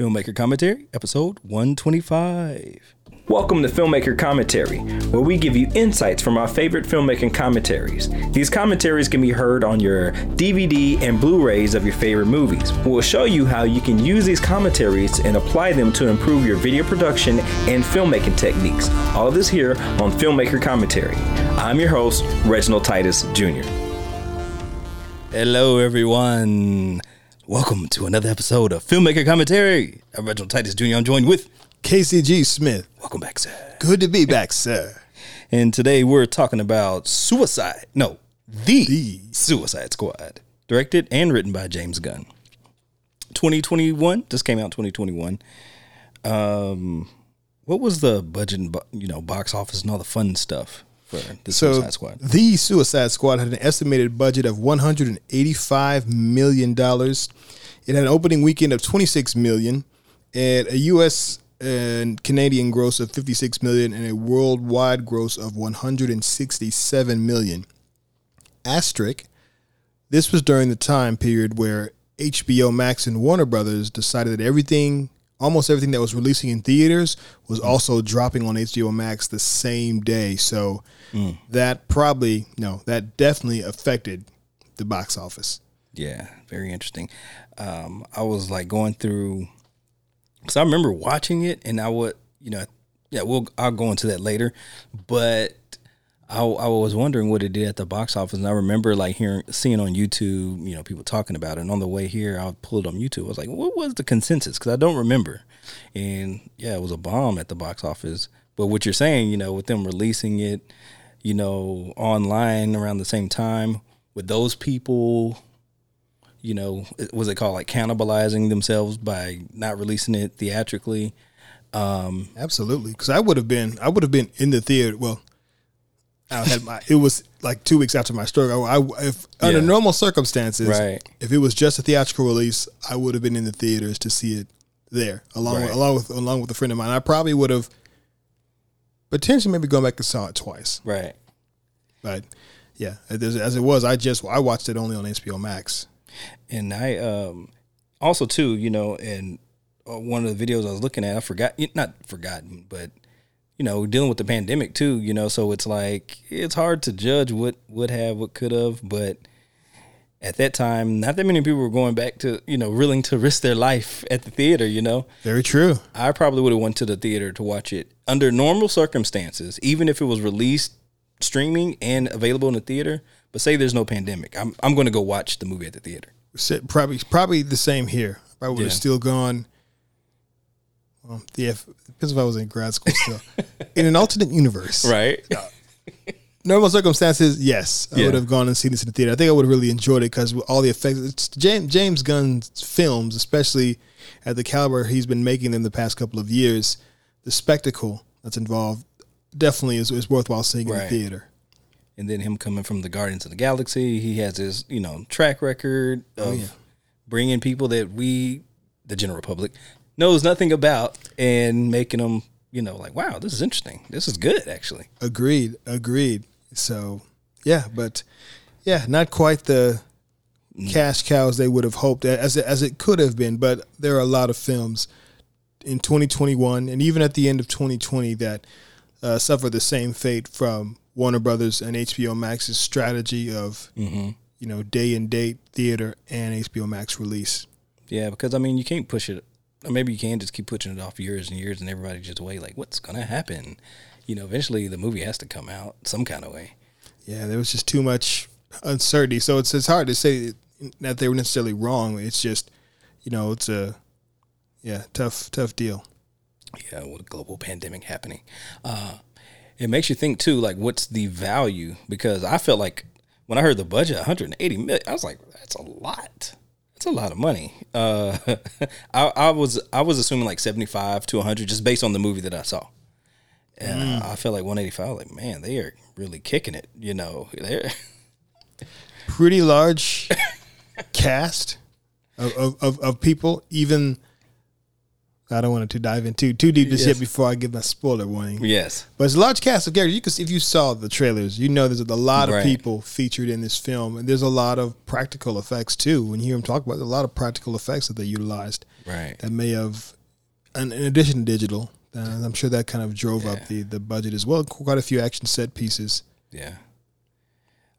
Filmmaker Commentary, episode 125. Welcome to Filmmaker Commentary, where we give you insights from our favorite filmmaking commentaries. These commentaries can be heard on your DVD and Blu rays of your favorite movies. We'll show you how you can use these commentaries and apply them to improve your video production and filmmaking techniques. All of this here on Filmmaker Commentary. I'm your host, Reginald Titus Jr. Hello, everyone. Welcome to another episode of Filmmaker Commentary. I'm Reginald Titus Jr. I'm joined with Casey G Smith. Welcome back, sir. Good to be back, sir. And today we're talking about Suicide. No, The, The. Suicide Squad. Directed and written by James Gunn. 2021. Just came out 2021. Um, what was the budget and, bo- you know, box office and all the fun stuff for the So, Suicide Squad? the Suicide Squad had an estimated budget of 185 million dollars. It had an opening weekend of 26 million, and a U.S. and Canadian gross of 56 million, and a worldwide gross of 167 million. Asterisk. This was during the time period where HBO Max and Warner Brothers decided that everything, almost everything that was releasing in theaters, was also dropping on HBO Max the same day. So that probably, no, that definitely affected the box office. Yeah, very interesting. Um, I was like going through because I remember watching it, and I would, you know, yeah, we'll I'll go into that later, but I, I was wondering what it did at the box office, and I remember like hearing, seeing on YouTube, you know, people talking about it. And on the way here, I pulled it on YouTube. I was like, what was the consensus? Because I don't remember. And yeah, it was a bomb at the box office. But what you're saying, you know, with them releasing it, you know, online around the same time, with those people you know, was it called like cannibalizing themselves by not releasing it theatrically? Um, Absolutely, because I would have been, I would have been in the theater. Well, I had my. It was like two weeks after my stroke. I, I if under Yeah. normal circumstances, Right. If it was just a theatrical release, I would have been in the theaters to see it there, along Right. with, along with along with a friend of mine. I probably would have potentially maybe gone back and saw it twice, Right. but yeah, as as it was, I just I watched it only on HBO Max. And I um also too, you know, and uh, one of the videos I was looking at, I forgot not forgotten, but you know, dealing with the pandemic too, you know, so it's like it's hard to judge what would have, what could have, but at that time, not that many people were going back to, you know, willing to risk their life at the theater, you know. Very true. I probably would have went to the theater to watch it under normal circumstances, even if it was released streaming and available in the theater. But say there's no pandemic, I'm I'm going to go watch the movie at the theater. Probably probably the same here. I would Yeah. have still gone. Yeah, if- depends if I was in grad school still. in an alternate universe, Right. normal circumstances, yes, I Yeah. would have gone and seen this in the theater. I think I would have really enjoyed it because all the effects. It's James James Gunn's films, especially at the caliber he's been making them the past couple of years. The spectacle that's involved definitely is, is worthwhile seeing in the theater. And then him coming from the Guardians of the Galaxy, he has his you know track record oh, of yeah. bringing people that we, the general public, knows nothing about and making them you know like wow this is interesting this is good actually Agreed. Agreed. So, yeah, but yeah, not quite the cash cows they would have hoped as it, as it could have been. But there are a lot of films in 2021 and even at the end of 2020 that uh, suffer the same fate from Warner Brothers and HBO Max's strategy of you know day and date theater and HBO Max release. Yeah, because I mean, you can't push it. Or maybe you can just keep pushing it off years and years, and everybody just wait. Like, what's gonna happen? You know, eventually the movie has to come out some kind of way. Yeah, there was just too much uncertainty. So it's it's hard to say that they were necessarily wrong. It's just, you know, it's a yeah tough tough deal. Yeah, with a global pandemic happening, uh, it makes you think too. Like, what's the value? Because I felt like when I heard the budget, 180 million, I was like, that's a lot. That's a lot of money. Uh, I, I was I was assuming like 75 to 100 just based on the movie that I saw. And I felt like 185. Like, man, they are really kicking it. You know, they're Pretty large cast of, of, of people. Even I don't want to dive into too deep this Yes. yet before I give my spoiler warning. yes, But it's a large cast of characters. You can, see- if you saw the trailers, you know there's a lot of Right. people featured in this film, and there's a lot of practical effects too. When you hear them talk about, it, a lot of practical effects that they utilized. Right. that may have, and in addition to digital, uh, I'm sure that kind of drove Yeah. up the the budget as well. Quite a few action set pieces. Yeah.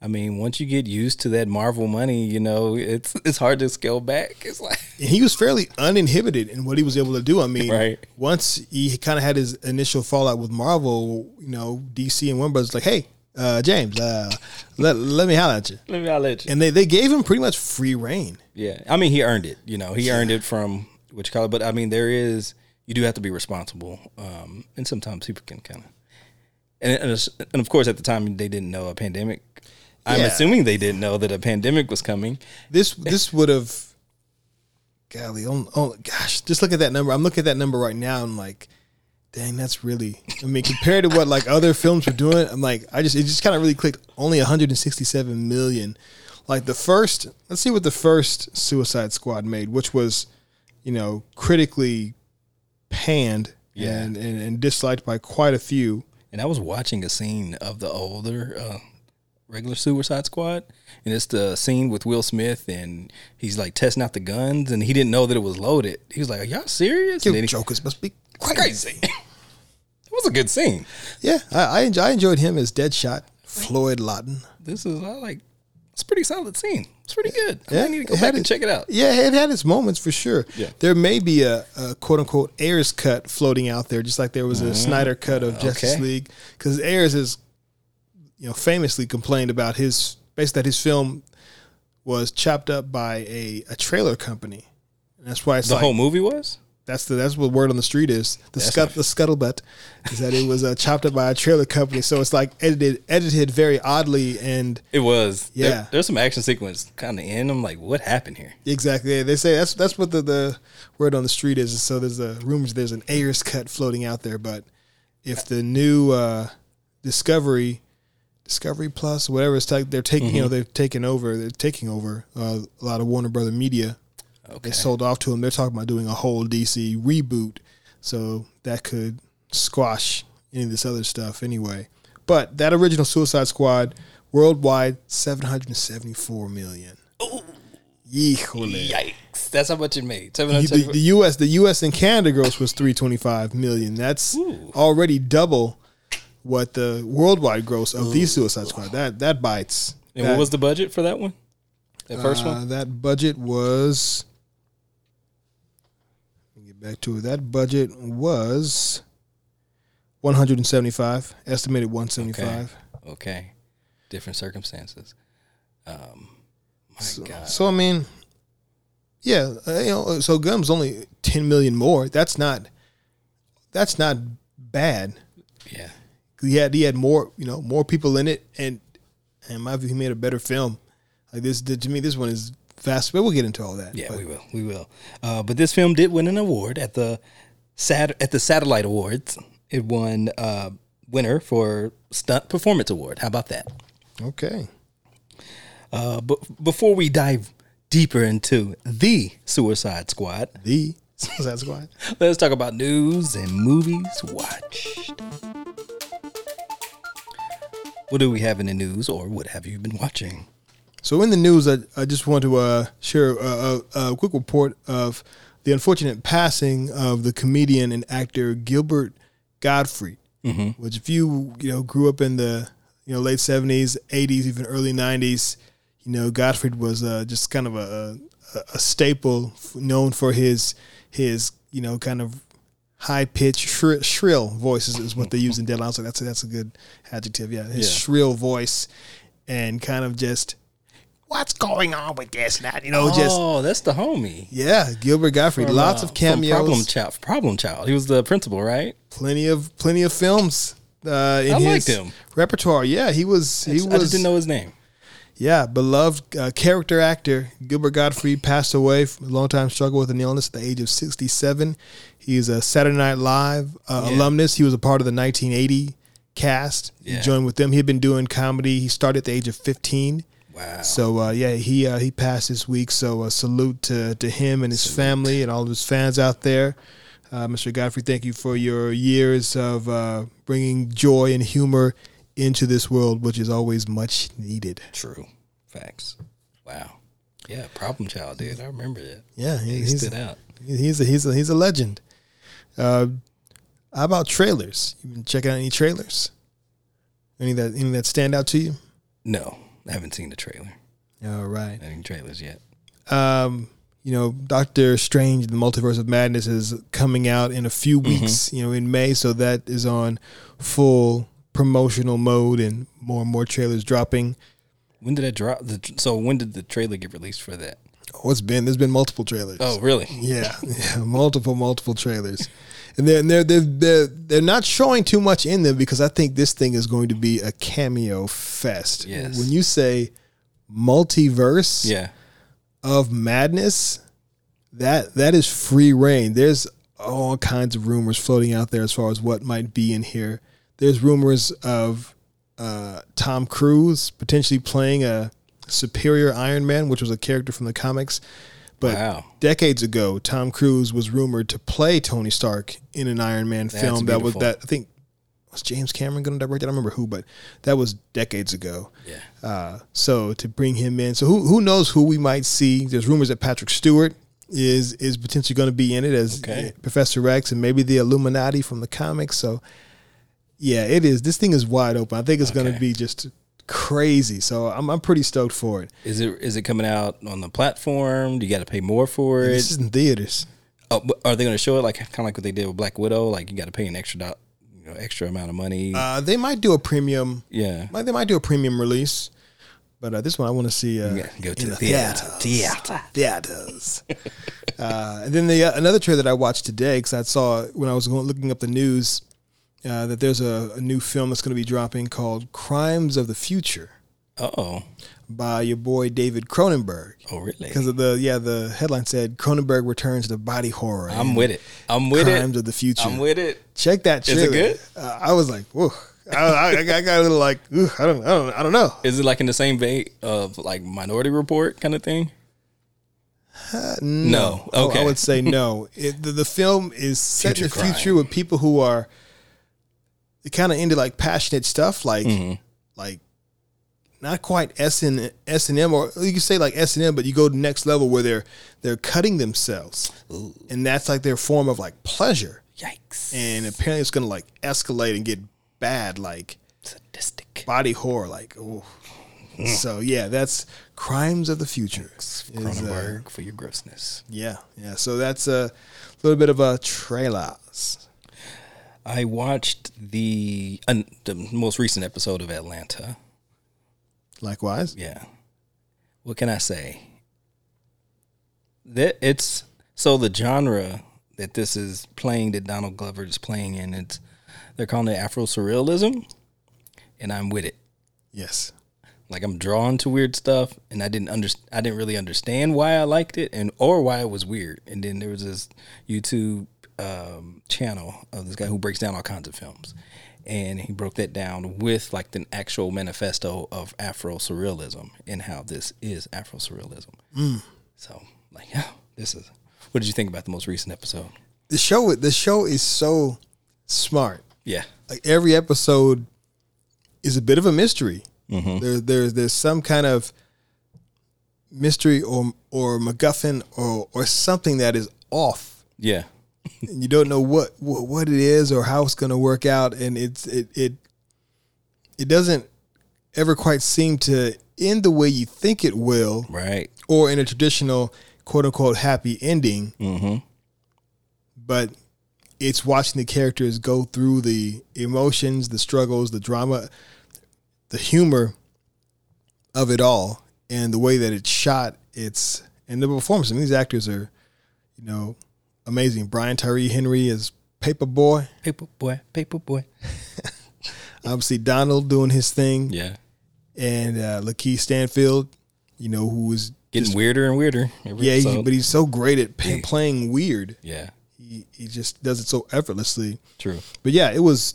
I mean, once you get used to that Marvel money, you know, it's it's hard to scale back. It's like And he was fairly uninhibited in what he was able to do. I mean, Right. once he kind of had his initial fallout with Marvel, you know, DC and Warner Brothers like, hey, uh, James, uh, let let me holler at you. let me I'll let you. And they, they gave him pretty much free reign. Yeah. I mean, he earned it. You know, he earned it from what you call it. But I mean, there is you do have to be responsible, um, and sometimes people can kind of. And, and and of course, at the time they didn't know a pandemic. I'm Yeah. assuming they didn't know that a pandemic was coming. This this would have, golly, oh, oh gosh, just look at that number. I'm looking at that number right now. I'm like, dang, that's really. I mean, compared to what like other films were doing, I'm like, I just it just kind of really clicked. Only 167 million. Like the first, let's see what the first Suicide Squad made, which was, you know, critically panned Yeah. and, and and disliked by quite a few. And I was watching a scene of the older uh, regular Suicide Squad, and it's the scene with Will Smith, and he's like testing out the guns, and he didn't know that it was loaded. He was like, "Are y'all serious?" You And then he, jokers must be crazy. it was a good scene. Yeah, I I, enjoy, I enjoyed him as Deadshot, Floyd Lawton. This is I like. It's a pretty solid scene. It's pretty good. I Yeah, need to go it back and it- check it out. Yeah, it had its moments for sure. Yeah. There may be a, a quote unquote Ayer's cut floating out there, just like there was a mm-hmm. Snyder cut of uh, Justice okay. League. Because Ayer's is, you know, famously complained about his basically that his film was chopped up by a, a trailer company. And that's why it's The like, whole movie was. that's the that's what word on the street is. The scut the scuttlebutt is that it was uh, chopped up by a trailer company. So it's like edited edited very oddly and It was. There- Yeah. there's some action sequence kind of in. I'm like, what happened here? Exactly. They say that's that's what the, the word on the street is. So there's a rumors there's an Ayer's cut floating out there, but if the new uh, Discovery, Discovery Plus, whatever it's like, they're taking you know they've taken over. They're taking over uh, a lot of Warner Brother Media. Okay. They sold off to them. They're talking about doing a whole DC reboot, so that could squash any of this other stuff anyway. But that original Suicide Squad worldwide seven hundred seventy four million. Híjole. Yikes! That's how much it made. The, the, U.S. the U.S. and Canada gross was 325 million. That's Ooh. already double what the worldwide gross of these Suicide Squad. That that bites. And That- what was the budget for that one? That first uh, one. That budget was. Let me get back to it. That budget was 175. Estimated 175. Okay. Different circumstances. Um, my So, God. so I mean, yeah, uh, you know, so Gunn's only 10 million more. That's not. That's not bad. He had he had more you know more people in it and and in my view he made a better film like this to me this one is fast but we'll get into all that Yeah, But we will. We will. Uh, but this film did win an award at the sat at the Satellite Awards. It won uh, winner for stunt performance award. How about that? okay Uh, but before we dive deeper into the Suicide Squad, the Suicide Squad let's talk about news and movies watched. What do we have in the news, or what have you been watching? so in the news I, I just want to uh, share a, a, a quick report of the unfortunate passing of the comedian and actor Gilbert Gottfried which if you you know grew up in the you know late 70s 80s even early 90s you know Gottfried was uh, just kind of a, a, a staple f- known for his his you know kind of high pitched shrill, shrill voices is what they use in Deadline. So that's a, that's a good adjective. Yeah, his Yeah. shrill voice and kind of just what's going on with this now? You know, just oh, that's the homie. yeah, Gilbert Gottfried. From, Lots uh, of cameos. Problem Child. Problem Child. He was the principal, right? plenty of plenty of films uh, in I his repertoire. Yeah, he was he I just was didn't know his name. Yeah beloved uh, character actor. Gilbert Gottfried passed away from a long time struggle with an illness at the age of sixty seven. He's a Saturday Night Live uh, Yeah. alumnus. He was a part of the nineteen eighty cast. Yeah. He joined with them. He had been doing comedy. He started at the age of fifteen. Wow. So uh, yeah, he uh, he passed this week. So uh, salute to to him and his family and all of his fans out there. Uh, Mr. Gottfried, thank you for your years of uh, bringing joy and humor into this world, which is always much needed. True. Facts. Wow. Yeah, Problem Child, dude. I remember that. Yeah, he, He stood out. He's a he's a he's a legend. Uh, how about trailers? You been checking out any trailers? Any that any that stand out to you? No, I haven't seen the trailer. All right. Any trailers yet? Um, you know, Doctor Strange: The Multiverse of Madness is coming out in a few weeks. You know, in May, so that is on full promotional mode, and more and more trailers dropping. When did that drop? The, so when did the trailer get released for that? Oh, it's been there's been multiple trailers. Oh, really? Yeah, yeah, multiple, multiple trailers, and they're they're they're they're they're not showing too much in them because I think this thing is going to be a cameo fest. Yes. When you say multiverse Yeah. of madness, that that is free reign. There's all kinds of rumors floating out there as far as what might be in here. There's rumors of uh, Tom Cruise potentially playing a superior Iron Man, which was a character from the comics. But Wow. decades ago, Tom Cruise was rumored to play Tony Stark in an Iron Man That's film. That was that I think was James Cameron going to direct it. I don't remember who, but that was decades ago. Yeah. Uh, so to bring him in, so who who knows who we might see? There's rumors that Patrick Stewart is is potentially going to be in it as Okay. Professor X and maybe the Illuminati from the comics. So yeah, it is. This thing is wide open. I think it's going to be just crazy. So I'm I'm pretty stoked for it. Is it is it coming out on the platform? Do you got to pay more for it? This is in theaters. Oh, are they going to show it like kind of like what they did with Black Widow? Like you got to pay an extra, do- you know, extra amount of money. Uh, they might do a premium. yeah. might- They might do a premium release. But uh, this one I want to see uh, go to in the the theater. theaters. Theaters. uh, and then the uh, another trailer that I watched today because I saw when I was going, looking up the news uh, that there's a, a new film that's going to be dropping called Crimes of the Future Oh. by your boy David Cronenberg. Oh, really? Because of the yeah the headline said Cronenberg returns to body horror. I'm with it. I'm with Crimes it. Crimes of the Future. I'm with it. Check that Is it trailer. good? Uh, I was like, whoa. I, I, I got a little like, "Ugh, I don't, I don't, I don't know. Is it like in the same vein of like Minority Report kind of thing? no. Oh, Okay. I would say no. It, the, the film is set in the Future future with people who are kind of into like passionate stuff, like Mm-hmm. like not quite S and S and M, or you could say like S and M, but you go to the next level where they're they're cutting themselves, and that's like their form of like pleasure. Yikes. And apparently, it's gonna like escalate and get bad, like Sadistic. body horror, like oh. So yeah, that's Crimes of the Future. is, uh, Cronenberg for your grossness. Yeah, yeah. So that's a little bit of a trailers. I watched the uh, the most recent episode of Atlanta. Likewise. Yeah. What can I say? That it's so the genre that this is playing that Donald Glover is playing in it's they're calling it Afro surrealism, and I'm with it. Yes. Like I'm drawn to weird stuff, and I didn't under I didn't really understand why I liked it and or why it was weird. And then there was this YouTube um, channel of this guy who breaks down all kinds of films, and he broke that down with like the actual manifesto of Afro surrealism and how this is Afro surrealism. So like, yeah, this is. What did you think about the most recent episode? The show the show is so smart. Yeah, Like every episode is a bit of a mystery. There, there's there's some kind of mystery or or MacGuffin or or something that is off, yeah, you don't know what what, what it is or how it's going to work out, and it's it it it doesn't ever quite seem to end the way you think it will. right. or in a traditional quote unquote happy ending. Mm-hmm. But it's watching the characters go through the emotions, the struggles, the drama, the humor of it all, and the way that it's shot. It's and the performance. I mean, these actors are, you know, amazing. Brian Tyree Henry is Paperboy. Paper boy, paper boy. Obviously, Donald doing his thing, Yeah, and uh, Lakeith Stanfield, you know, who is getting weirder and weirder. Every yeah, he, but he's so great at pa- Yeah. playing weird. yeah, he, he just does it so effortlessly. true. But yeah, it was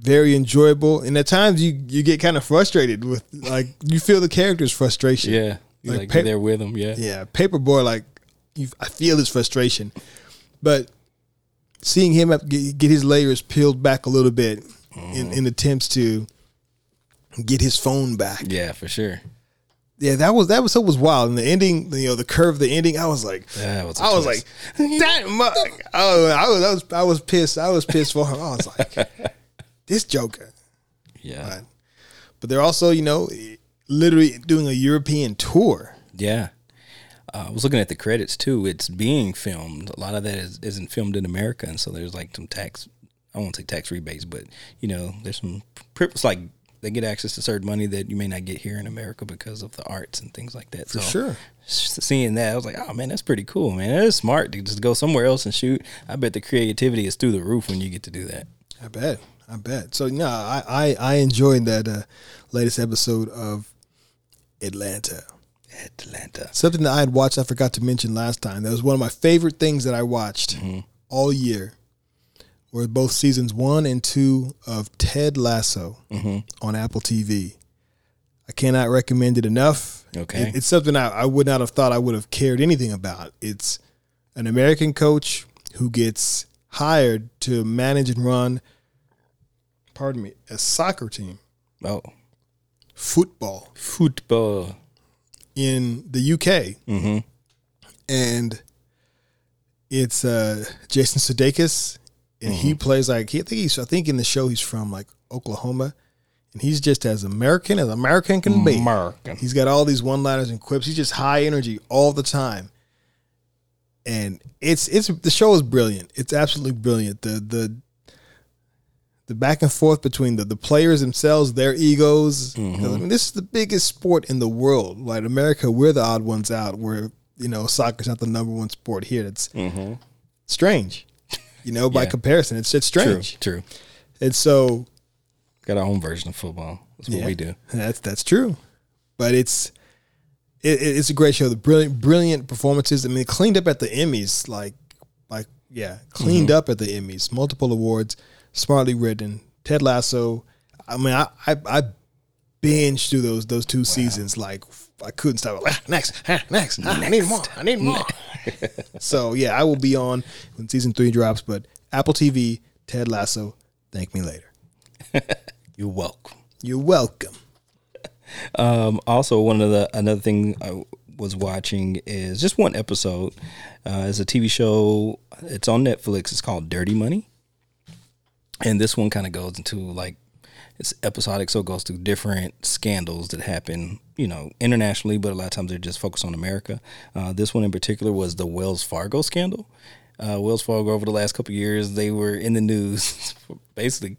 very enjoyable. And at times you you get kind of frustrated with like you feel the character's frustration. Yeah, you Like like, pa- you're there with him. Yeah, Yeah, Paperboy like you, I feel his frustration, but seeing him get, his layers peeled back a little bit in, mm-hmm. in attempts to get his phone back. yeah, for sure. yeah, that was that episode was wild, and the ending, you know, the curve, of the ending, I was like, That was I was twist. like, that, mu- oh, I was, I was, I was pissed. I was pissed for him. I was like, this Joker. yeah, Right. But they're also, you know, literally doing a European tour. yeah. Uh, I was looking at the credits too. It's being filmed. A lot of that is, isn't filmed in America, and so there's like some tax. I won't say tax rebates, but you know, there's some. It's like they get access to certain money that you may not get here in America because of the arts and things like that. For sure. Seeing that, I was like, oh man, that's pretty cool, man. That is smart to just go somewhere else and shoot. I bet the creativity is through the roof when you get to do that. I bet. I bet. So no, I I, I enjoyed that uh, latest episode of Atlanta. Atlanta. Something that I had watched, I forgot to mention last time. That was one of my favorite things that I watched mm-hmm. all year. Were both seasons one and two of Ted Lasso mm-hmm. on Apple TV. I cannot recommend it enough. Okay. It- it's something I, I would not have thought I would have cared anything about. It's an American coach who gets hired to manage and run, pardon me, a soccer team, Oh, football football. In the UK. Mm-hmm. and it's uh, Jason Sudeikis, and he plays like he, I think he's I think in the show he's from like Oklahoma, and he's just as American as American can be. American. He's got all these one liners and quips. He's just high energy all the time, and it's it's the show is brilliant. It's absolutely brilliant. The the the back and forth between the, the players themselves, their egos. 'Cause, I mean, mm-hmm. this is the biggest sport in the world. Like America, we're the odd ones out. Where you know soccer's not the number one sport here. It's mm-hmm. strange, you know, by Yeah. comparison. It's it's strange. true. true. And so Got our own version of football. That's what Yeah. we do. That's that's true, but it's it, it- it's a great show. The brilliant brilliant performances. I mean, cleaned up at the Emmys, like like yeah, cleaned mm-hmm. up at the Emmys. Multiple awards, smartly written. Ted Lasso. I mean, I I, I binged through those those two seasons. Like I couldn't stop. Ah, next, ah, next, Ah, I need more. I need more. so yeah, I will be on when season three drops. But Apple TV, Ted Lasso. Thank me later. You're welcome. You're welcome. Um, also, one of the another thing I was watching is just one episode. Uh, it's a TV show. It's on Netflix. It's called Dirty Money, and this one kind of goes into like it's episodic, so it goes through different scandals that happen, you know, internationally, but a lot of times they're just focused on America. Uh, this one in particular was the Wells Fargo scandal. Uh, Wells Fargo over the last couple of years, they were in the news for basically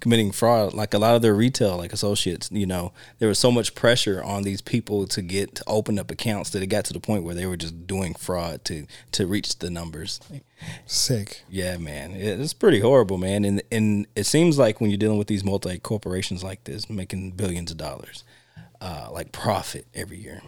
committing fraud. Like a lot of their retail, like associates, you know, there was so much pressure on these people to get to open up accounts that it got to the point where they were just doing fraud to to reach the numbers. Sick. Yeah, man, it's pretty horrible, man. And and it seems like when you're dealing with these multi corporations like this, making billions of dollars, uh, like profit every year,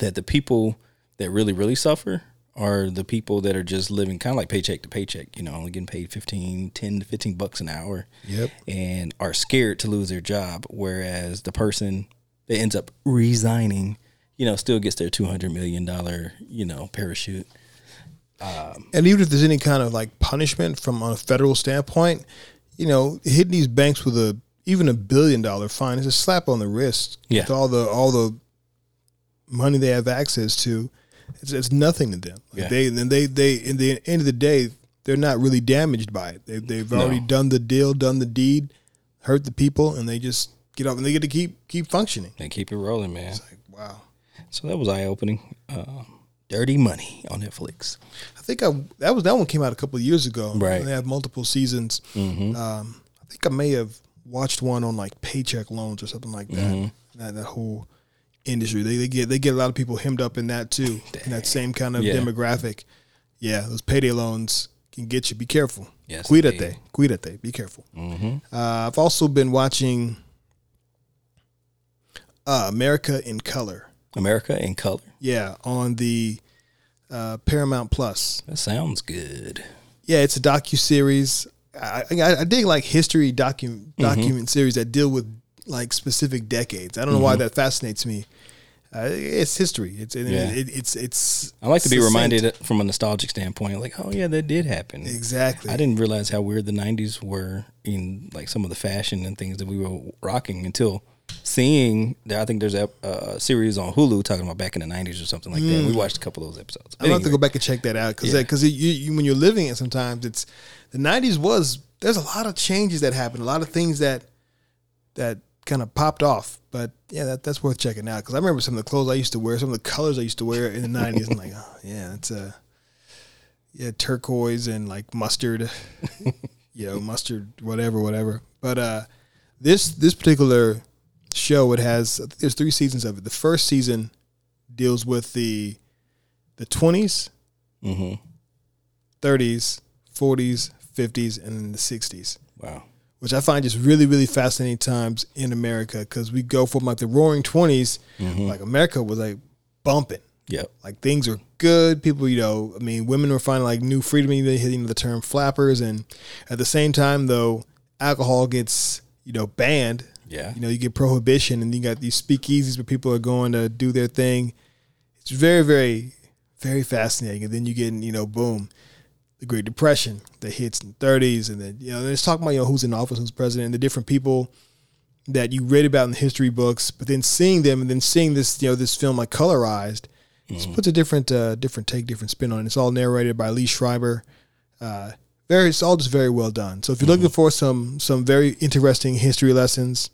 that the people that really really suffer are the people that are just living kind of like paycheck to paycheck. You know, only getting paid 15, 10 to fifteen bucks an hour. Yep. and are scared to lose their job, whereas the person that ends up resigning, you know, still gets their two hundred million dollar, you know, parachute. Um, and even if there's any kind of like punishment from a federal standpoint, you know, hitting these banks with a even a billion dollar fine is a slap on the wrist. Yeah. With all the all the money they have access to, it's, it's nothing to them. Like Yeah. They and they they in the end of the day, they're not really damaged by it. They, they've already done the deal, done the deed, hurt the people, and they just get off and they get to keep keep functioning. They keep it rolling, man. It's Like wow. So that was eye opening. Uh, Dirty Money on Netflix. I think I that was that one came out a couple of years ago. Right. They have multiple seasons. Um, I think I may have watched one on like paycheck loans or something like that. That that whole industry. They, they get they get a lot of people hemmed up in that too. in that same kind of Yeah. demographic. Yeah, those payday loans can get you. Be careful. Yes, Cuídate. Cuídate. Be careful. Uh, I've also been watching uh, America in Color. America in Color. Yeah, on the uh, Paramount Plus. That sounds good. Yeah, it's a docu series. I, I, I dig like history docu document series that deal with like specific decades. I don't know why that fascinates me. Uh, it's history. It's it, Yeah. it, it's it's. I like to be succinct. reminded from a nostalgic standpoint, like, oh yeah, that did happen. Exactly. I didn't realize how weird the '90s were in like some of the fashion and things that we were rocking until seeing that I think there's a uh, series on Hulu talking about back in the '90s or something like that. We watched a couple of those episodes. I'll have to go back and check that out because Yeah. because you, you, when you're living it, sometimes it's the '90s was there's a lot of changes that happened, a lot of things that that kind of popped off. But yeah, that, that's worth checking out because I remember some of the clothes I used to wear, some of the colors I used to wear in the '90s. I'm like, oh yeah, it's a yeah turquoise and like mustard, you know, mustard whatever, whatever. But uh, this this particular show it has there's three seasons of it. The first season deals with the the 20s, hmm 30s, 40s, 50s, and then the 60s, Wow. Which I find just really, really fascinating times in America because we go from like the roaring 20s, mm-hmm. like America was like bumping. Yeah. Like things are good. People, you know, I mean, women were finding like new freedom, even hitting the term flappers. And at the same time, though, alcohol gets, you know, banned. Yeah. You know, you get prohibition and you got these speakeasies where people are going to do their thing. It's very, very, very fascinating. And then you get, you know, boom, the Great Depression that hits in the 30s. And then, you know, it's talking about, you know, who's in office, who's president, and the different people that you read about in the history books, but then seeing them and then seeing this, you know, this film like colorized, just puts a different, uh, different take, different spin on it. It's all narrated by Liev Schreiber. Uh, very, it's all just very well done. So if you're looking for some, some very interesting history lessons,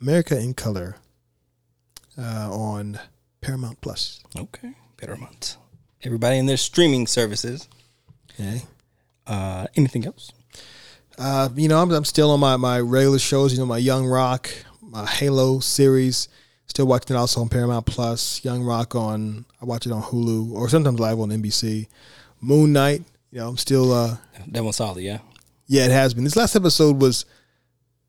America in Color uh, on Paramount Plus. Okay. Paramount. Everybody in their streaming services. Okay. Uh, anything else? Uh, you know, I'm, I'm still on my, my regular shows. You know, my Young Rock, my Halo series. Still watching it also on Paramount Plus. Young Rock on I watch it on Hulu or sometimes live on NBC. Moon Knight. You know, I'm still. Uh, That one's solid. Yeah. yeah, it has been. This last episode was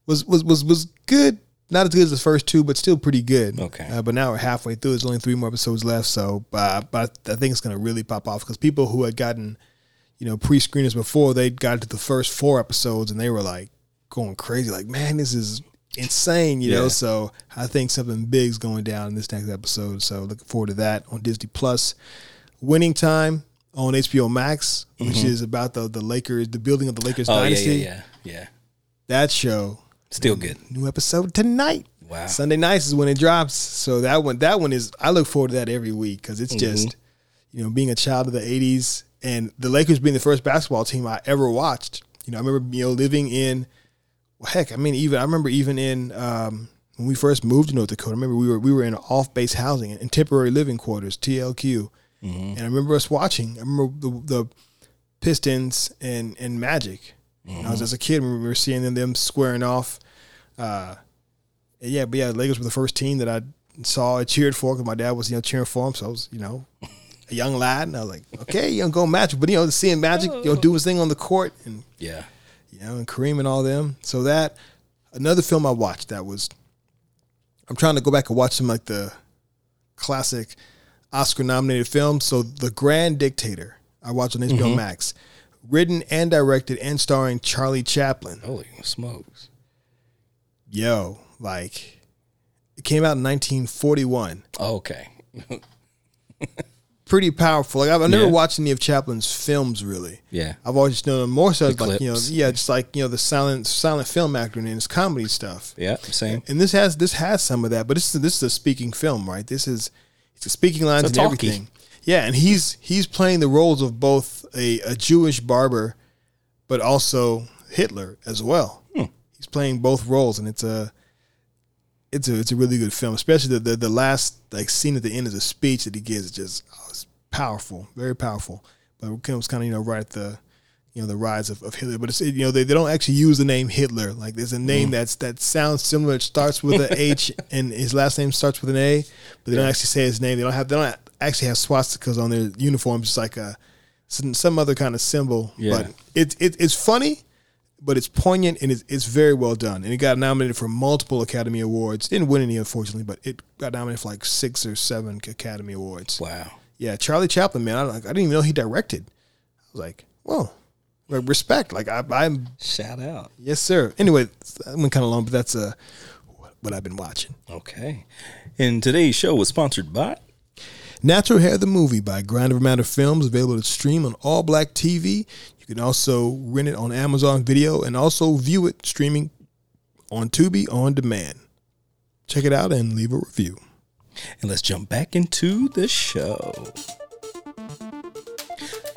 was was was was good. Not as good as the first two, but still pretty good. Okay. Uh, but now we're halfway through. There's only three more episodes left. So, uh, but I think it's going to really pop off because people who had gotten, you know, pre-screeners before, they got to the first four episodes and they were like going crazy. Like, man, this is insane. You know. So I think something big's going down in this next episode. So looking forward to that on Disney Plus. Winning Time on HBO Max, which is about the the Lakers, the building of the Lakers Mm-hmm. Oh dynasty. yeah, yeah, yeah. That show Still good. new episode tonight. Wow. Sunday nights is when it drops. So that one, that one is. I look forward to that every week because Mm-hmm. it's just, you know, being a child of the '80s and the Lakers being the first basketball team I ever watched. You know, I remember you know living in, well, heck, I mean, even I remember even in um, when we first moved to North Dakota. I remember we were we were in off base housing in temporary living quarters (TLQ), and I remember us watching. I remember the the Pistons and and Magic. And I was as a kid. We were seeing them them squaring off. Uh, yeah, but yeah, Lakers were the first team that I saw and cheered for because my dad was you know cheering for them. So I was you know a young lad, and I was like, okay, you know, go Magic. But you know, seeing Magic, you know, do his thing on the court, and Yeah. you know, and Kareem and all them. So that another film I watched that was. I'm trying to go back and watch some like the classic Oscar nominated films. So The Grand Dictator, I watched on HBO mm-hmm. Max, written and directed and starring Charlie Chaplin. Holy smokes. Yo, like it came out in 1941. Okay. Pretty powerful. Like I've, I've never Yeah. watched any of Chaplin's films really. Yeah. I've always just known him more so as like you know, yeah, just like you know the silent silent film actor and his comedy stuff. Yeah. Same. And this has this has some of that, but this is this is a speaking film, right? This is it's a speaking lines It's and talkie. everything. Yeah, and he's he's playing the roles of both a, a Jewish barber, but also Hitler as well. Hmm. He's playing both roles, and it's a it's a it's a really good film, especially the the, the last like scene at the end of the speech that he gives. just powerful, very powerful. But it was kind of you know right at the you know the rise of, of Hitler, but it's you know they, they don't actually use the name Hitler. Like there's a name Mm. that's that sounds similar. It starts with an H and his last name starts with an A, but they don't actually say his name. They don't have they don't actually have swastikas on their uniforms. It's like a some, some other kind of symbol. Yeah. But it, it it's funny, but it's poignant and it's, it's very well done. And it got nominated for multiple Academy Awards. Didn't win any unfortunately, but it got nominated for like six or seven Academy Awards. Wow. Yeah, Charlie Chaplin, man. I, like, I didn't even know he directed. I was like, whoa, like respect. Like I, I'm, Shout out. yes, sir. Anyway, that went kind of long, but that's uh, what- what I've been watching. Okay. And today's show was sponsored by Natural Hair the Movie by Grind of Matter Films, available to stream on All Black TV. You can also rent it on Amazon Video and also view it streaming on Tubi on demand. check it out and leave a review. And let's jump back into the show.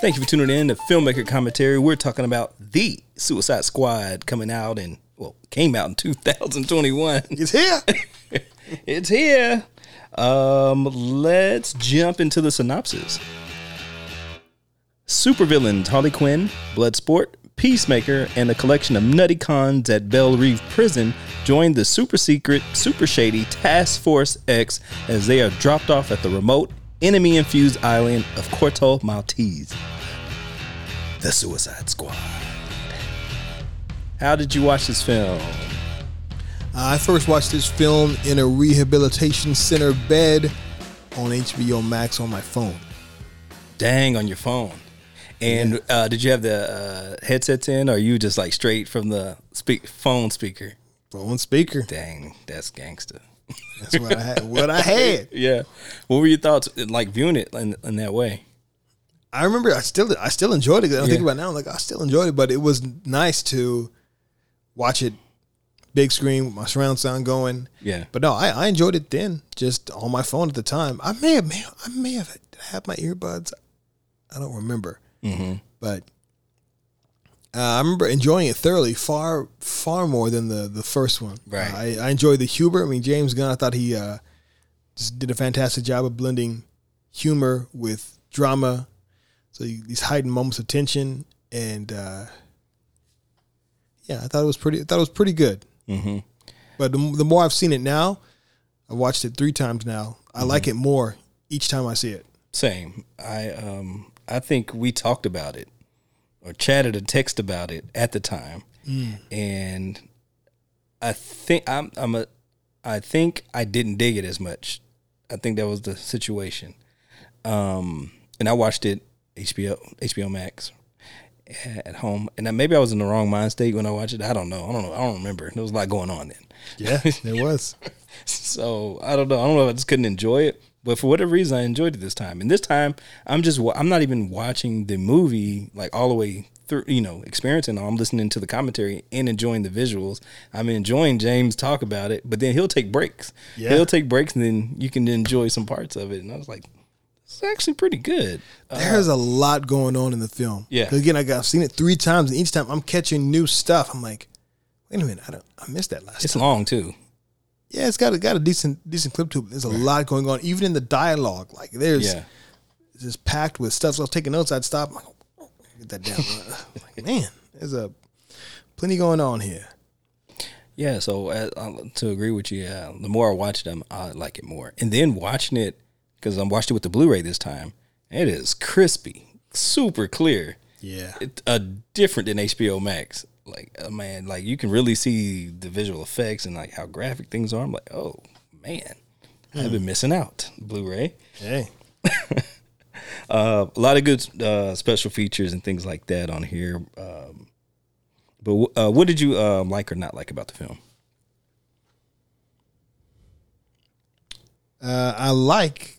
Thank you for tuning in to Filmmaker Commentary. We're talking about the Suicide Squad coming out and well, came out in 2021. It's here. it's here. Um, let's jump into the synopsis. Supervillains Harley Quinn, Bloodsport, Peacemaker, and a collection of nutty cons at Belle Reve Prison join the super secret, super shady Task Force X as they are dropped off at the remote, enemy infused island of Corto Maltese. The Suicide Squad. How did you watch this film? I first watched this film in a rehabilitation center bed on HBO Max on my phone. Dang, on your phone. And uh, did you have the uh, headsets in, or you just like straight from the speak phone speaker? Phone speaker. Dang, that's gangster. That's what I had. What I had. Yeah. What were your thoughts, like viewing it in, in that way? I remember I still I still enjoyed it. I don't think about it now. Like I still enjoyed it, but it was nice to watch it big screen with my surround sound going. Yeah. But no, I, I enjoyed it then, just on my phone at the time. I may have I may have did I have my earbuds. I don't remember. Mm-hmm. But uh, I remember enjoying it thoroughly, far far more than the the first one. Right. Uh, I, I enjoyed the humor. I mean, James Gunn. I thought he uh, just did a fantastic job of blending humor with drama. So you, these heightened moments of tension, and uh, yeah, I thought it was pretty. I thought it was pretty good. Mm-hmm. But the, the more I've seen it now, I've watched it three times now. I Mm-hmm. like it more each time I see it. Same. I um I think we talked about it or chatted a text about it at the time, and I think I'm I'm a I think I didn't dig it as much. I think that was the situation. Um, and I watched it HBO HBO Max at home, and then maybe I was in the wrong mind state when I watched it. I don't know. I don't know. I don't remember. There was a lot going on then. Yeah, it was. So I don't know. I don't know. if I just couldn't enjoy it, but for whatever reason, I enjoyed it this time. And this time, I'm just I'm not even watching the movie like all the way through. You know, experiencing. it. I'm listening to the commentary and enjoying the visuals. I'm enjoying James talk about it, but then he'll take breaks. Yeah. He'll take breaks, and then you can enjoy some parts of it. And I was like, it's actually pretty good. Uh, There's a lot going on in the film. Yeah. again, like I've seen it three times, and each time I'm catching new stuff. I'm like, wait a minute, I don't, I missed that last it's time. long too. Yeah, it's got a, got a decent decent clip to it. There's a lot going on, even in the dialogue. Like there's Yeah. it's just packed with stuff. So I was taking notes. I'd stop. Like, oh, get that down. like, man, there's a plenty going on here. Yeah, so uh, uh, to agree with you, yeah, the more I watch them, I like it more. And then watching it because I'm watching it with the Blu-ray this time, it is crispy, super clear. Yeah, It uh, different than HBO Max. Like uh, man, like you can really see the visual effects and like how graphic things are. I'm like, oh man, I've been missing out. Blu-ray, hey, uh, a lot of good uh, special features and things like that on here. Um, but uh, what did you uh, like or not like about the film? uh, I like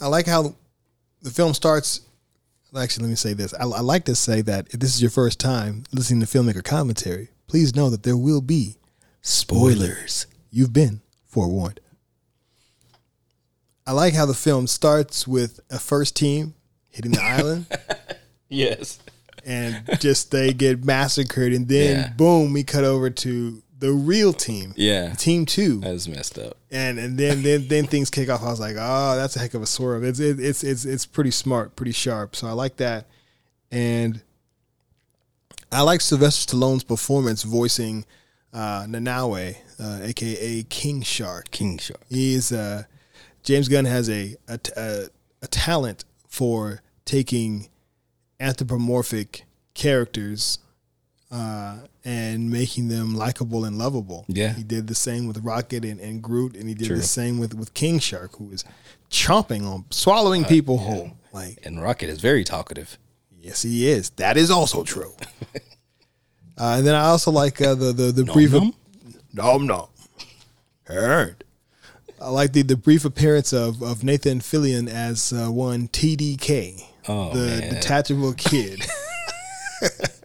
I like how the film starts. Actually, let me say this. I, I like to say that if this is your first time listening to filmmaker commentary, please know that there will be Spoilers. You've been forewarned. I like how the film starts with a first team hitting the island Yes. and just they get massacred and then Yeah. boom we cut over to the real team. Yeah. Team 2. That's messed up. And and then then then things kick off. I was like, "Oh, that's a heck of a swerve." It's it, it's it's it's pretty smart, pretty sharp. So I like that. And I like Sylvester Stallone's performance voicing uh, Nanaue, uh, aka King Shark. King Shark. He's uh, James Gunn has a a a talent for taking anthropomorphic characters uh, and making them likable and lovable. Yeah. he did the same with Rocket and, and Groot, and he did True. the same with with King Shark, who is chomping on Uh, swallowing people whole. Like And Rocket is very talkative. yes, he is. That is also true. uh, and then I also like uh, the the the brief. nom? Nom nom. Heard. I like the, the brief appearance of, of Nathan Fillion as uh, one TDK, Oh, the man. detachable kid.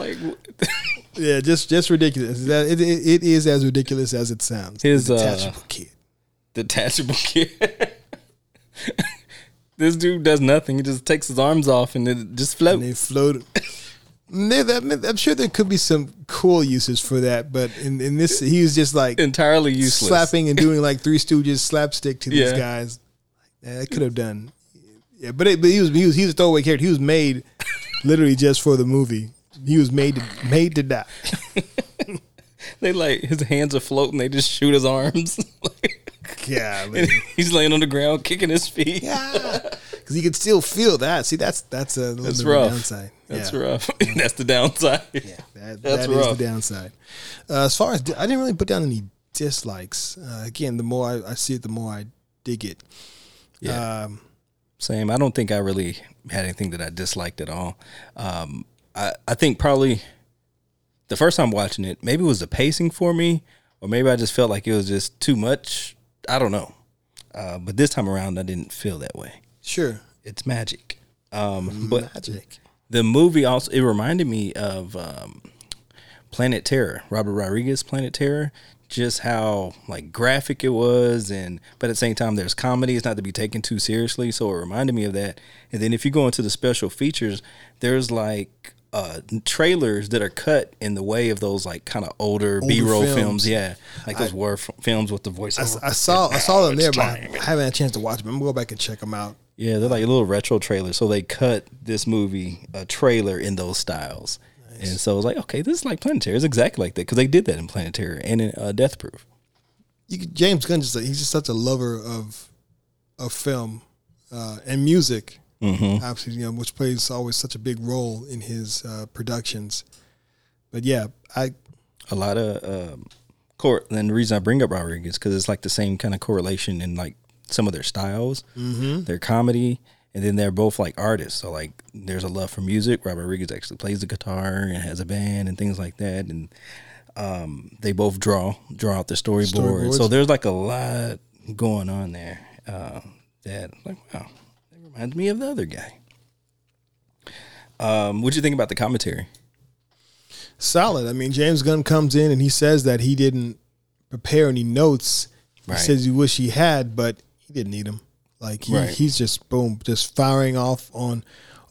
Like, Yeah, just just ridiculous. It, it, it is as ridiculous as it sounds. His, uh, detachable kid. Detachable kid. this dude does nothing. He just takes his arms off and it just And they floats. float. And there- that- I'm sure there could be some cool uses for that, but in, in this, he was just like Entirely useless. slapping and doing like Three Stooges slapstick to these Yeah. guys. Yeah, it could have done. Yeah, but, it, but he was he was he was a throwaway character. He was made literally just for the movie. He was made to, made to die. They like his hands are floating. They just shoot his arms. Yeah, he's laying on the ground kicking his feet. Yeah, because you could still feel that. See, that's that's a little That's bit of rough. downside. That's yeah. rough. That's the downside. Yeah, that, That's that is the downside. Uh, as far as I didn't really put down any dislikes. Uh, again, the more I, I see it, the more I dig it. Yeah. Um, Same. I don't think I really had anything that I disliked at all. Um, I I think probably the first time watching it, maybe it was the pacing for me, or maybe I just felt like it was just too much. I don't know. Uh, but this time around, I didn't feel that way. sure, It's magic. Um, but magic. the movie also it reminded me of um, Planet Terror, Robert Rodriguez Planet Terror. Just how like graphic it was, and but at the same time, there's comedy. It's not to be taken too seriously, so it reminded me of that. And then if you go into the special features, there's like uh, trailers that are cut in the way of those like kind of older, B-roll films. films. Yeah, like those war f- films with the I, voiceover. I saw I saw them there, but I haven't had a chance to watch them. I'm gonna go back and check them out. Yeah, they're like little retro trailers. So they cut this movie a trailer in those styles, and so I was like, okay, this is like Planet Terror. It's exactly like that because they did that in Planet Terror and in uh, Death Proof. You could, James Gunn just he's just such a lover of of film uh, and music. Mm-hmm. Obviously, you know, which plays always such a big role in his uh, productions. But yeah, I A lot of um, cor- and the reason I bring up Rodriguez because it's like the same kind of correlation in like some of their styles, mm-hmm. their comedy, and then they're both like artists. So like, there's a love for music. Robert Rodriguez actually plays the guitar and has a band and things like that, and um, they both draw draw out the storyboard. Storyboards. So there's like a lot going on there uh, that like wow, reminds me of the other guy. Um, what'd you think about the commentary? solid. I mean, James Gunn comes in and he says that he didn't prepare any notes. Right. He says he wish he had, but he didn't need them. Like he, Right. he's just boom, just firing off on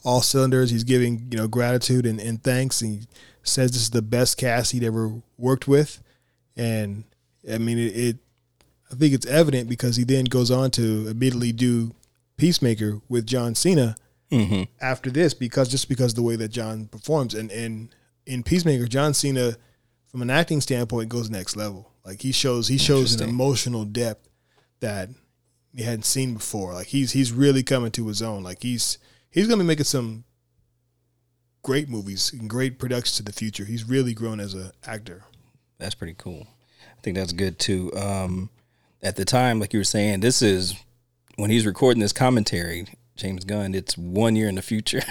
all cylinders. He's giving you know gratitude and, and thanks. And he says this is the best cast he'd ever worked with, and I mean it. it I think it's evident because he then goes on to immediately do Peacemaker with John Cena Mm-hmm. after this because just because of the way that John performs and and in Peacemaker, John Cena, from an acting standpoint, goes next level. Like he shows he shows an emotional depth that he hadn't seen before. Like he's he's really coming to his own. Like he's he's gonna be making some great movies and great productions to the future. He's really grown as an actor. That's pretty cool. I think that's good too. Um, at the time, like you were saying, this is when he's recording this commentary, James Gunn, it's one year in the future.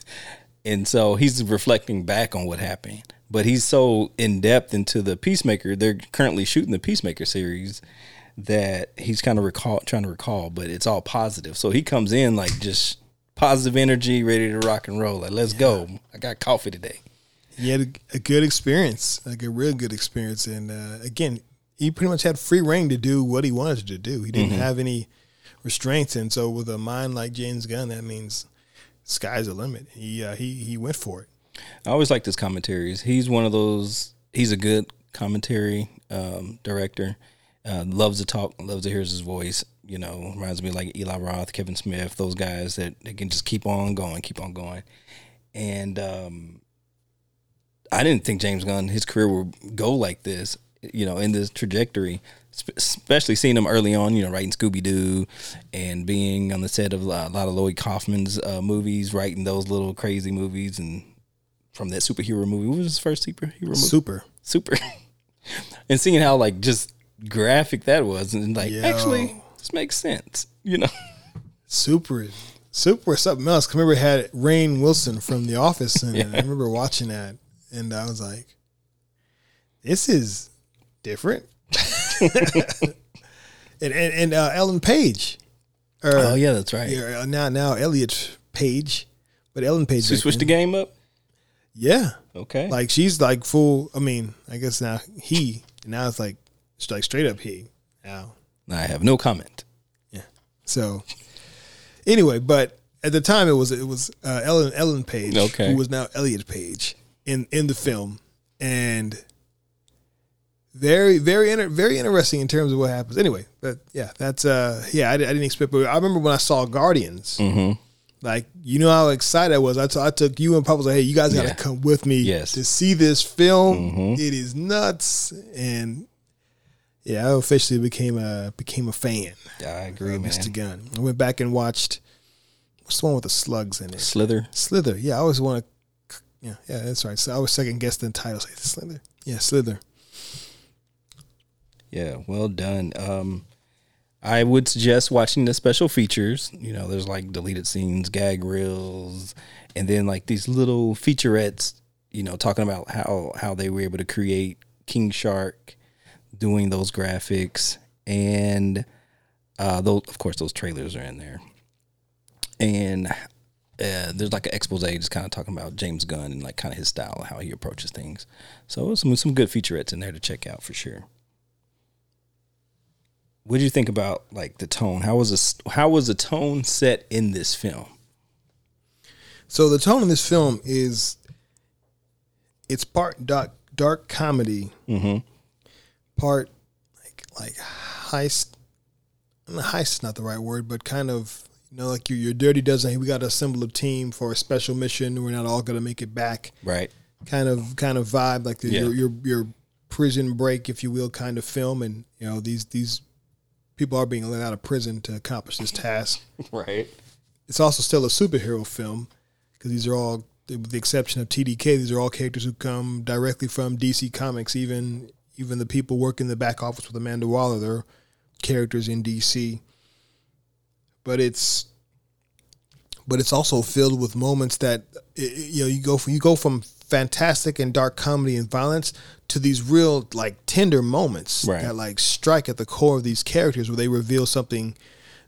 and so he's reflecting back on what happened. But he's so in depth into the Peacemaker, they're currently shooting the Peacemaker series that he's kind of recall trying to recall, but it's all positive. So he comes in like just positive energy, ready to rock and roll. Like, let's go. I got coffee today. He had a, a good experience, like a real good experience. And uh, again, he pretty much had free reign to do what he wanted to do. He didn't have any restraints, and so with a mind like James Gunn, that means sky's the limit. He uh, he he went for it. I always like his commentaries. He's one of those. He's a good commentary um, director. Uh, loves to talk. Loves to hear his voice. You know, reminds me like Eli Roth, Kevin Smith, those guys that can just keep on going, keep on going. And um, I didn't think James Gunn his career would go like this. You know, in this trajectory, especially seeing him early on. You know, writing Scooby Doo and being on the set of a lot of Lloyd Kaufman's uh, movies, writing those little crazy movies and from that superhero movie. What was his first superhero movie? Super. Super. and seeing how like just graphic that was, and like Yo. actually this makes sense. You know, Super. Super something else. I remember it had Rainn Wilson from The Office, and I remember watching that, and I was like, "This is different." and and, and uh, Ellen Page, or oh yeah, that's right. yeah, uh, now now Elliot Page, but Ellen Page. So you switched the game up. Yeah, Okay. like she's like full. I mean, I guess now he now it's like it's like straight up he now. I have no comment. Yeah. So anyway, but at the time it was it was uh, Ellen Ellen Page, Okay. who was now Elliot Page in in the film, and very very inter- very interesting in terms of what happens. Anyway, but yeah, that's uh yeah I, I didn't expect, but I remember when I saw Guardians. Mm-hmm. Like you know how excited I was. I, t- I took you and Papa was like, "Hey, you guys got to Yeah. come with me Yes. to see this film. Mhm. It is nuts." And yeah, I officially became a became a fan. I agree. Mr. Gunn. I went back and watched what's the one with the slugs in it? Slither. Slither. Yeah, I always want to. Yeah, yeah, that's right. So I was second guess the title. Slither. Yeah, Slither. Yeah, well done. Um, I would suggest watching the special features. You know, there's like deleted scenes, gag reels, and then like these little featurettes. You know, talking about how how they were able to create King Shark, doing those graphics, and uh, those of course those trailers are in there. And uh, there's like an expose just kind of talking about James Gunn and like kind of his style, how he approaches things. So some some good featurettes in there to check out for sure. What do you think about like the tone? How was this? How was the tone set in this film? So the tone of this film is it's part dark dark comedy, Mm-hmm. part like like heist. Heist is not the right word, but kind of you know like your your dirty dozen. Hey, we got to assemble a team for a special mission. We're not all gonna make it back. Right. kind of kind of vibe, like the, Yeah. your your your prison break, if you will, kind of film. And you know these these people are being let out of prison to accomplish this task. Right. It's also still a superhero film because these are all, with the exception of TDK, these are all characters who come directly from DC Comics. Even even the people working the back office with Amanda Waller, they're characters in DC. But it's but it's also filled with moments that you know you go from you go from fantastic and dark comedy and violence to these real like tender moments Right. that like strike at the core of these characters where they reveal something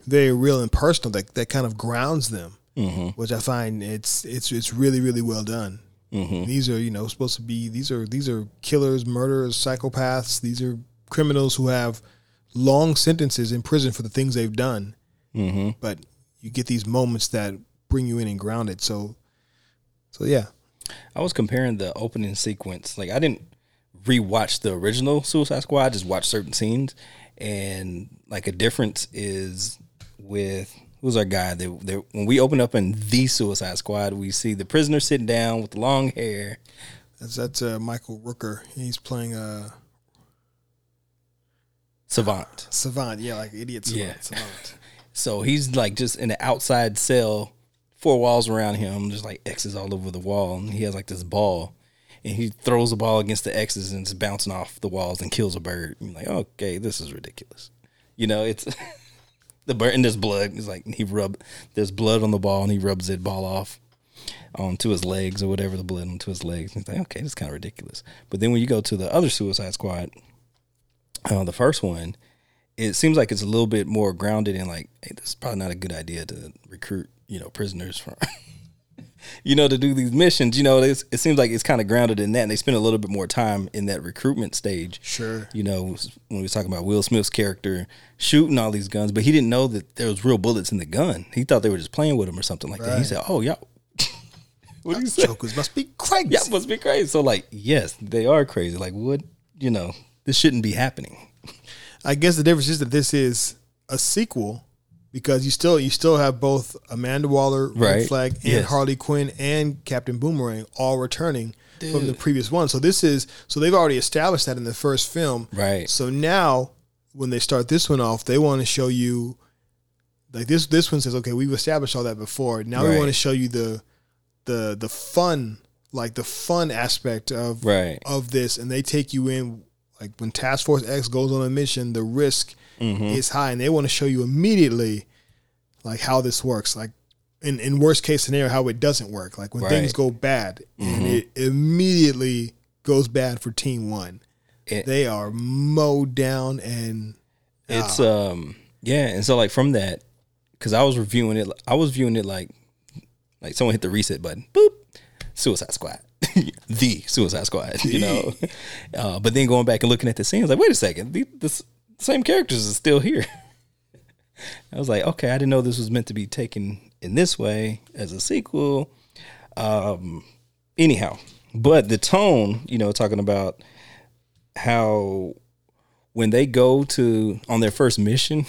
very real and personal that, that kind of grounds them Mm-hmm. which I find it's it's it's really really well done. Mm-hmm. These are you know supposed to be these are these are killers, murderers, psychopaths. These are criminals who have long sentences in prison for the things they've done. Mm-hmm. But you get these moments that bring you in and ground it. So, so yeah, I was comparing the opening sequence. Like I didn't rewatch the original Suicide Squad. I just watched certain scenes, and like a difference is with who's our guy? They, they, when we open up in the Suicide Squad, we see the prisoner sitting down with long hair. that's that's uh, Michael Rooker. He's playing uh, Savant. Savant. Yeah, like idiot Savant. Yeah. Savant. So he's like just in the outside cell, four walls around him, just like X's all over the wall. And he has like this ball. And he throws the ball against the X's and it's bouncing off the walls and kills a bird. And you're like, okay, this is ridiculous. You know, it's the bird and there's blood. It's like he rub there's blood on the ball and he rubs that ball off onto his legs or whatever, the blood onto his legs. And it's like, okay, this is kind of ridiculous. But then when you go to the other Suicide Squad, uh, the first one, it seems like it's a little bit more grounded in like, hey, this is probably not a good idea to recruit, you know, prisoners from, you know, to do these missions. You know, it's, it seems like it's kind of grounded in that, and they spend a little bit more time in that recruitment stage. Sure. You know, when we was talking about Will Smith's character shooting all these guns, but he didn't know that there was real bullets in the gun. He thought they were just playing with him or something like that. He said, "Oh, y'all." what do you say? Jokers must be crazy. Yeah, must be crazy. So, like, yes, they are crazy. Like, what? You know, this shouldn't be happening. I guess the difference is that this is a sequel because you still you still have both Amanda Waller, Red Right. Flag, and Yes. Harley Quinn and Captain Boomerang all returning from the previous one. So this is so they've already established that in the first film. Right. So now when they start this one off, they want to show you like this this one says, okay, we've established all that before. Now we want to show you the the the fun like the fun aspect of Right. of this and they take you in like when task force x goes on a mission the risk Mm-hmm. is high and they want to show you immediately like how this works like in, in worst case scenario how it doesn't work like when things go bad and Mhm. it immediately goes bad for team one It- they are mowed down and It's ah, um yeah, and so like from that, because I was reviewing it, I was viewing it like like someone hit the reset button, boop, Suicide Squad. the Suicide Squad, you know. Uh, but then going back and looking at the scenes, like, wait a second, the, the same characters are still here. I was like, okay, I didn't know this was meant to be taken in this way as a sequel. Um, anyhow, but the tone, you know, talking about how when they go to on their first mission,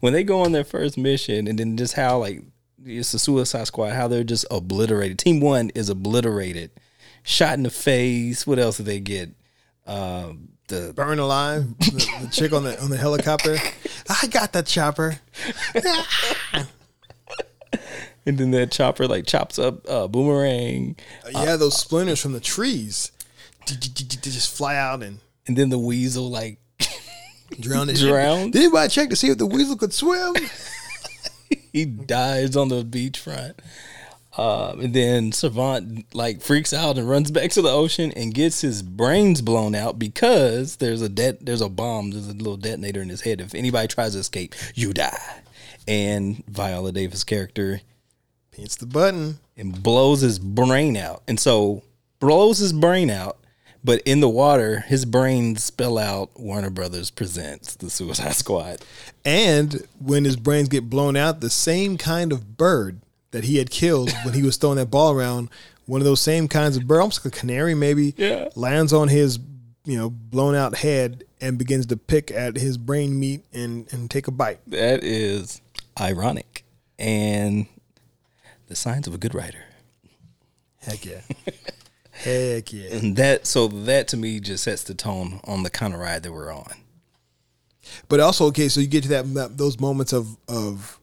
when they go on their first mission, and then just how like it's the Suicide Squad, how they're just obliterated. Team One is obliterated, shot in the face. What else did they get? Um, the Burn alive. The, the chick on the on the helicopter. I got the chopper. and then that chopper like chops up uh, Boomerang, yeah, those splinters from the trees. Just fly out and and then the Weasel like drown it. Drowned? Did anybody check to see if the weasel could swim? he dies on the beachfront. Um, and then Savant like freaks out and runs back to the ocean and gets his brains blown out because there's a de- there's a bomb, there's a little detonator in his head. If anybody tries to escape, you die. And Viola Davis' character Hits the button. and blows his brain out. And so blows his brain out, but in the water, his brains spell out Warner Brothers presents the Suicide Squad. And when his brains get blown out, the same kind of bird that he had killed when he was throwing that ball around, one of those same kinds of bird, almost like a canary maybe, Yeah. lands on his, you know, blown out head and begins to pick at his brain meat and, and take a bite. That is ironic and the signs of a good writer. Heck yeah. Heck yeah. And that so that to me just sets the tone on the kind of ride that we're on. But also, okay, so you get to that, that those moments of of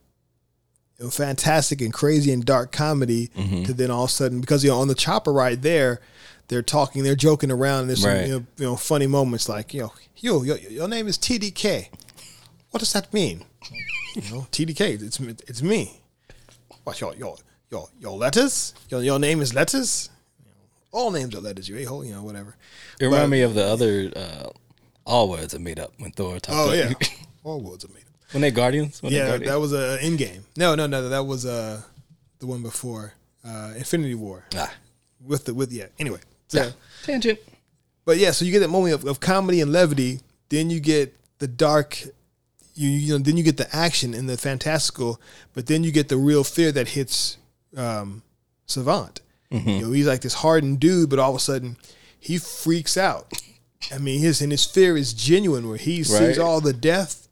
you know, fantastic and crazy and dark comedy, mm-hmm. to then all of a sudden because you know on the chopper ride there, they're talking, they're joking around. And there's some you know, you know funny moments like you know, yo, your, your name is TDK. What does that mean? you know, TDK. It's it's me. What your your your your letters? Your your name is letters. All names are letters. You a hole. You know, whatever. It reminded me of the other uh, all words are made up when Thor talked Oh yeah, all words are made. up. when they Guardians. When they Yeah, Guardians? that was a Endgame. No, no, no, that was uh the one before uh Infinity War ah, with the with yeah. Anyway, so, tangent. but yeah, so you get that moment of, of comedy and levity. Then you get the dark. You you know then you get the action and the fantastical, but then you get the real fear that hits um, Savant. You know, he's like this hardened dude, but all of a sudden he freaks out. I mean, his and his fear is genuine, where he sees all the death,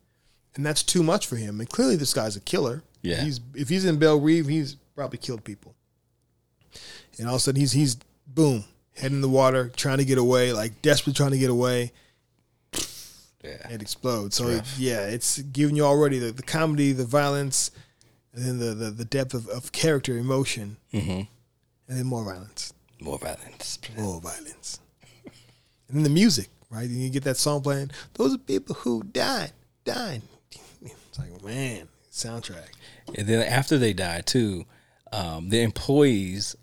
and that's too much for him. And clearly, this guy's a killer. Yeah. he's if he's in Belle Reve, he's probably killed people. And all of a sudden, he's he's boom head in the water, trying to get away, like desperately trying to get away. Yeah. It explodes. So it, yeah, it's giving you already the, the comedy, the violence, and then the the, the depth of, of character, emotion, Mm-hmm. And then more violence, More violence. more violence, and then the music. Right, and you get that song playing. Those are people who died, died. It's like man, soundtrack. And then after they die too, um, the employees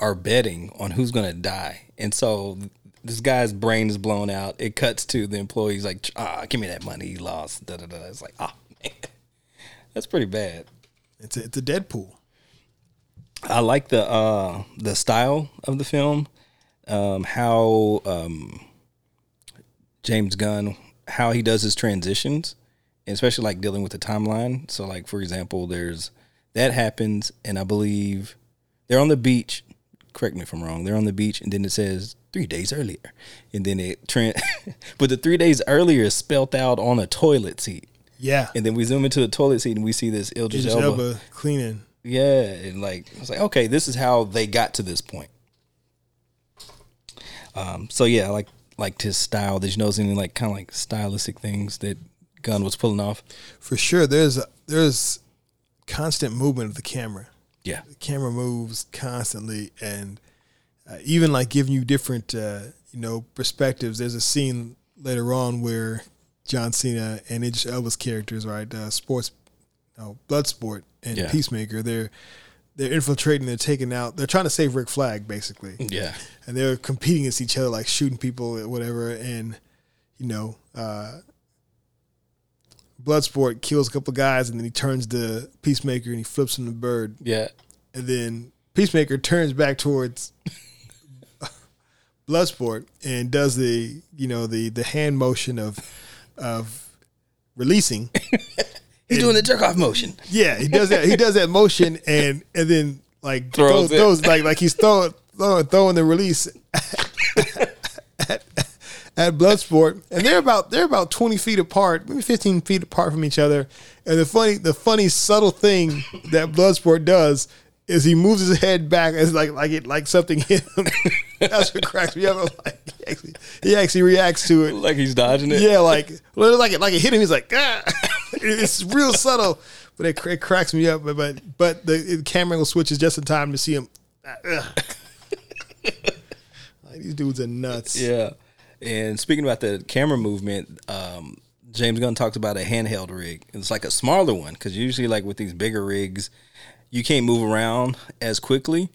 are betting on who's gonna die, and so this guy's brain is blown out. It cuts to the employees like, ah, give me that money. He lost. Da da da. It's like, ah, man, that's pretty bad. It's a, it's a Deadpool. I like the uh, the style of the film, um, how um, James Gunn how he does his transitions, and especially like dealing with the timeline. So, like for example, there's that happens, and I believe they're on the beach. Correct me if I'm wrong. They're on the beach, and then it says three days earlier, and then it trend, but the three days earlier is spelt out on a toilet seat. Yeah, And then we zoom into the toilet seat and we see this Idris Idris Elba. Elba cleaning. Yeah, and like I was like, okay, this is how they got to this point. Um, so yeah, I like liked his style. Did you notice any like kind of like stylistic things that Gunn was pulling off? For sure, there's a, there's constant movement of the camera. Yeah, the camera moves constantly and uh, even like giving you different uh, you know perspectives there's a scene later on where john cena and idris elba's characters right uh, sports no, bloodsport and Yeah. peacemaker they're they're infiltrating they're taking out they're trying to save rick flag basically yeah, and they're competing against each other like shooting people or whatever and you know uh bloodsport kills a couple of guys and then he turns to peacemaker and he flips him the bird yeah. and then Peacemaker turns back towards Bloodsport and does the you know the the hand motion of of releasing. He's doing the jerk off motion. Yeah, he does that. He does that motion and and then like Throws throws, it. throws like like he's throwing throwing, throwing the release at, at Bloodsport, and they're about they're about twenty feet apart, maybe fifteen feet apart from each other. And the funny the funny subtle thing that Bloodsport does is he moves his head back as like like it like something hit him. That's what cracks me up. I'm like he actually, he actually reacts to it. Like he's dodging it. Yeah, like like it like it hit him. He's like, ah. it's real subtle, but it, it cracks me up. But but, the camera angle switches just in time to see him. like, these dudes are nuts. Yeah. And speaking about the camera movement, um, James Gunn talks about a handheld rig. It's like a smaller one because usually, like with these bigger rigs, you can't move around as quickly.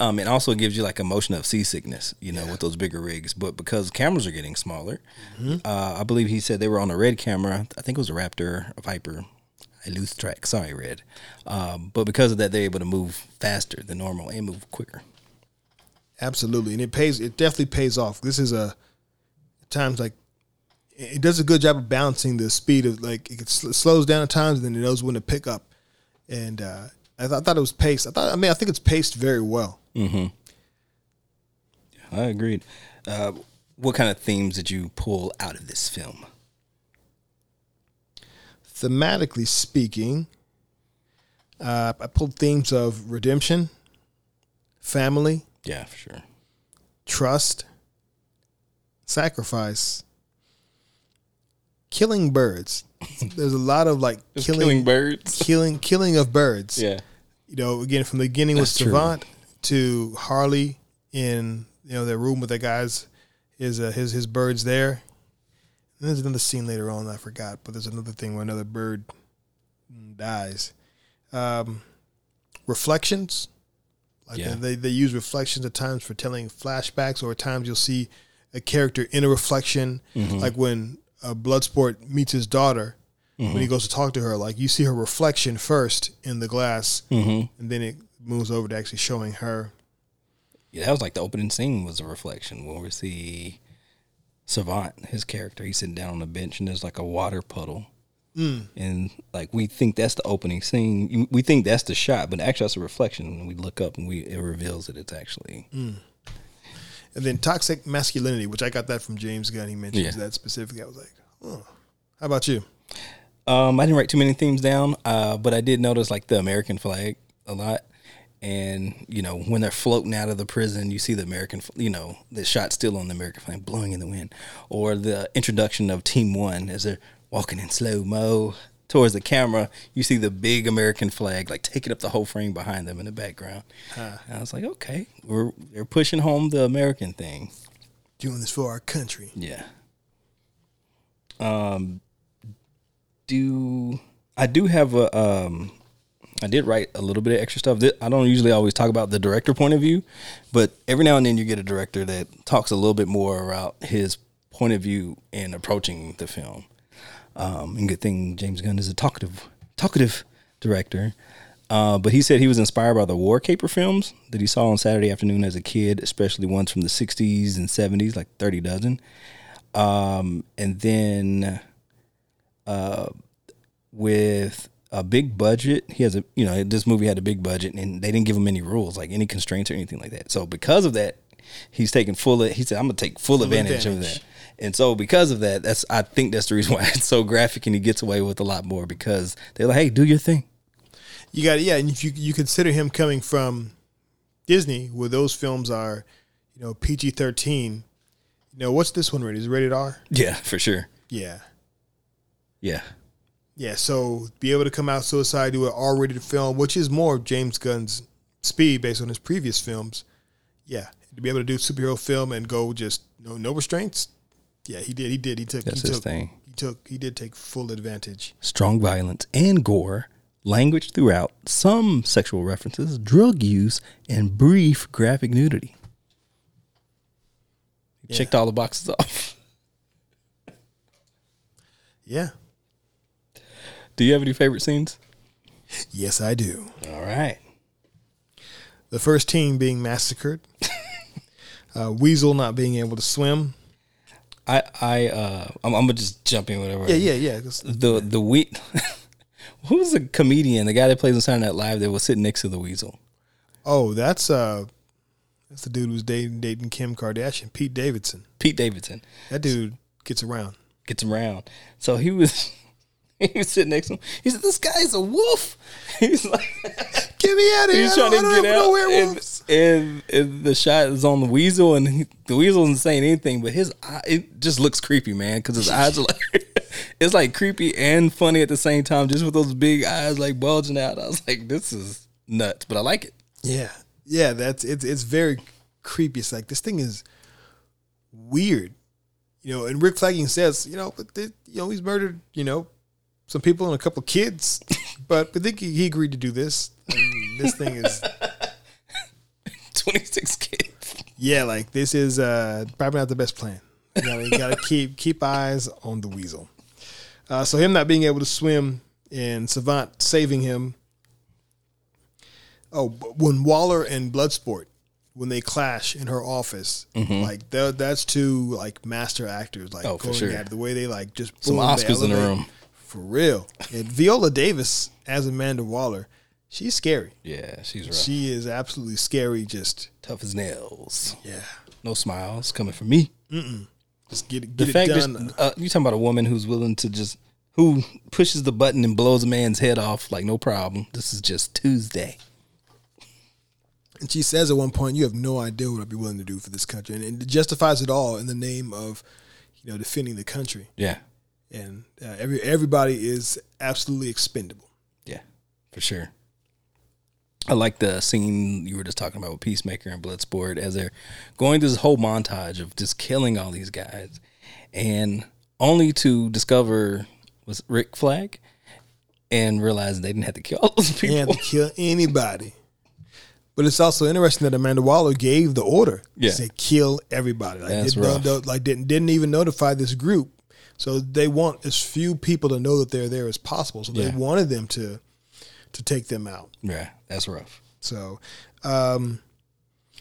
Um, it also gives you like a motion of seasickness, you know, with those bigger rigs. But because cameras are getting smaller, uh, I believe he said they were on a red camera. I think it was a Raptor, a Viper. I lose track. Sorry, Red. Um, but because of that, they're able to move faster than normal and move quicker. Absolutely, and it pays. It definitely pays off. This is a times like it does a good job of balancing the speed of like it slows down at times, and then it knows when to pick up. And uh, I, th- I thought it was paced. I thought. I mean, I think it's paced very well. I agreed. Uh, what kind of themes did you pull out of this film? Thematically speaking, uh, I pulled themes of redemption, family, Yeah, for sure. trust, sacrifice, killing birds. There's a lot of like Killing, killing, birds. killing, killing of birds. Yeah. You know, again from the beginning with That's true. Savant to Harley in you know their room with the guys, his uh, his his birds there. And there's another scene later on I forgot, but there's another thing where another bird dies. Um, reflections. Like Yeah. they, they use reflections at times for telling flashbacks, or at times you'll see a character in a reflection, Mm-hmm. like when uh, Bloodsport meets his daughter. Mm-hmm. When he goes to talk to her, like you see her reflection first in the glass, Mm-hmm. and then it moves over to actually showing her. Yeah, that was like the opening scene was a reflection where we see Savant, his character, he's sitting down on a bench and there's like a water puddle. And like we think that's the opening scene. We think that's the shot, but actually that's a reflection. And we look up and we it reveals that it's actually And then toxic masculinity, which I got that from James Gunn. He mentions Yeah. that specifically. I was like, oh. How about you? Um, I didn't write too many themes down, uh, but I did notice like the American flag a lot. And you know when they're floating out of the prison, you see the american you know, the shot still on the American flag blowing in the wind, or the introduction of Team One as they're walking in slow mo towards the camera. You see the big American flag like taking up the whole frame behind them in the background. And I was like, okay, we're they're pushing home the American thing. Doing this for our country. Yeah. Um do I do have a um I did write a little bit of extra stuff. I don't usually always talk about the director point of view, but every now and then you get a director that talks a little bit more about his point of view in approaching the film. Um, and good thing James Gunn is a talkative, talkative director. Uh, but he said he was inspired by the war caper films that he saw on Saturday afternoon as a kid, especially ones from the 60s and 70s, like dirty dozen. Um, and then uh, with a big budget, he has a, you know, this movie had a big budget and they didn't give him any rules, like any constraints or anything like that. So because of that, he's taking full, he said, I'm going to take full, advantage, of that. And so because of that, that's, I think that's the reason why it's so graphic and he gets away with a lot more because they're like, hey, do your thing. You got yeah, and if you you consider him coming from Disney, where those films are, you know, PG thirteen. You know, what's this one rated? Is it rated R? Yeah, for sure. Yeah. Yeah. Yeah, so be able to come out Suicide do an R rated film, which is more of James Gunn's speed based on his previous films. Yeah. To be able to do superhero film and go just no no restraints. Yeah, he did. He did. He took That's he his took, thing. He took he did take full advantage. strong violence and gore, language throughout, some sexual references, drug use, and brief graphic nudity. He Checked all the boxes off. Yeah. Do you have any favorite scenes? Yes, I do. All right. The first team being massacred. Uh, Weasel not being able to swim. I I uh I'm, I'm gonna just jump in whatever. Yeah, yeah, yeah. The the we who was the comedian? The guy that plays on Saturday Night Live that was sitting next to the weasel. Oh, that's uh, that's the dude who's dating dating Kim Kardashian, Pete Davidson. Pete Davidson That dude gets around. gets around. So he was he was sitting next to him. He said, "This guy's a wolf." He's like. Get me out of here! He's trying to get out, and, and, and the shot is on the weasel, and he, the weasel isn't saying anything, but his eye it just looks creepy, man, because his eyes are like it's like creepy and funny at the same time, just with those big eyes like bulging out. I was like, this is nuts, but I like it. Yeah, yeah. That's it's it's very creepy. It's like this thing is weird, you know. And Rick Flagging says, you know, but you know he's murdered, you know, some people and a couple kids, but I think he, he agreed to do this. And this thing is, Twenty six kids. yeah, like this is uh probably not the best plan. You gotta, you gotta keep keep eyes on the weasel. Uh, so him not being able to swim and Savant saving him. Oh, when Waller and Bloodsport, when they clash in her office, like that, that's two like master actors, like Mm-hmm. Oh, going sure. at it, the way they like just Some boom, they Oscars in the room. For real. And Viola Davis as Amanda Waller, she's scary. Yeah, she's rough. She is absolutely scary. Just Tough as nails. yeah, No smiles coming from me. just get it, The get fact it that done. uh, you talking about a woman who's willing to just who pushes the button and blows a man's head off like no problem. This is just Tuesday. And she says at one point, "You have no idea what I'd be willing to do for this country," and, and it justifies it all in the name of, you know, defending the country. Yeah, And uh, every everybody is absolutely expendable. yeah, for sure. I like the scene you were just talking about with Peacemaker and Bloodsport as they're going through this whole montage of just killing all these guys, and only to discover was Rick Flag and realize they didn't have to kill all those people. Can't kill anybody. But it's also interesting that Amanda Waller gave the order Yeah. to say kill everybody. Like, That's don't- rough. don't- like didn't didn't even notify this group. So they want as few people to know that they're there as possible. So they wanted them to to take them out. Yeah, that's rough. So, um,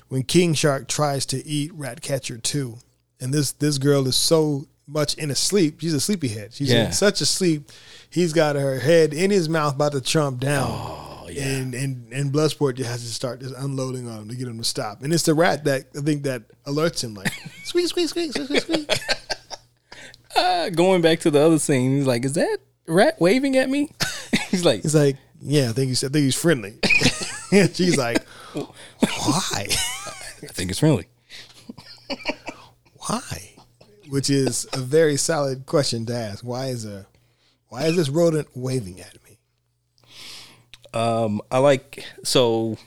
when King Shark tries to eat Ratcatcher two, and this this girl is so much in a sleep, she's a sleepyhead. She's Yeah. in such a sleep. He's got her head in his mouth, about to chomp down. Oh yeah, And and and Bloodsport just has to start just unloading on him to get him to stop. And it's the rat that I think that alerts him, like squeak, squeak, squeak, squeak, squeak, squeak. Uh, going back to the other scene, he's like, "Is that rat waving at me?" he's like, He's like, yeah, I think he's I think he's friendly. and she's like, why? "I think it's friendly." why? Which is a very solid question to ask. Why is a why is this rodent waving at me? Um, I like so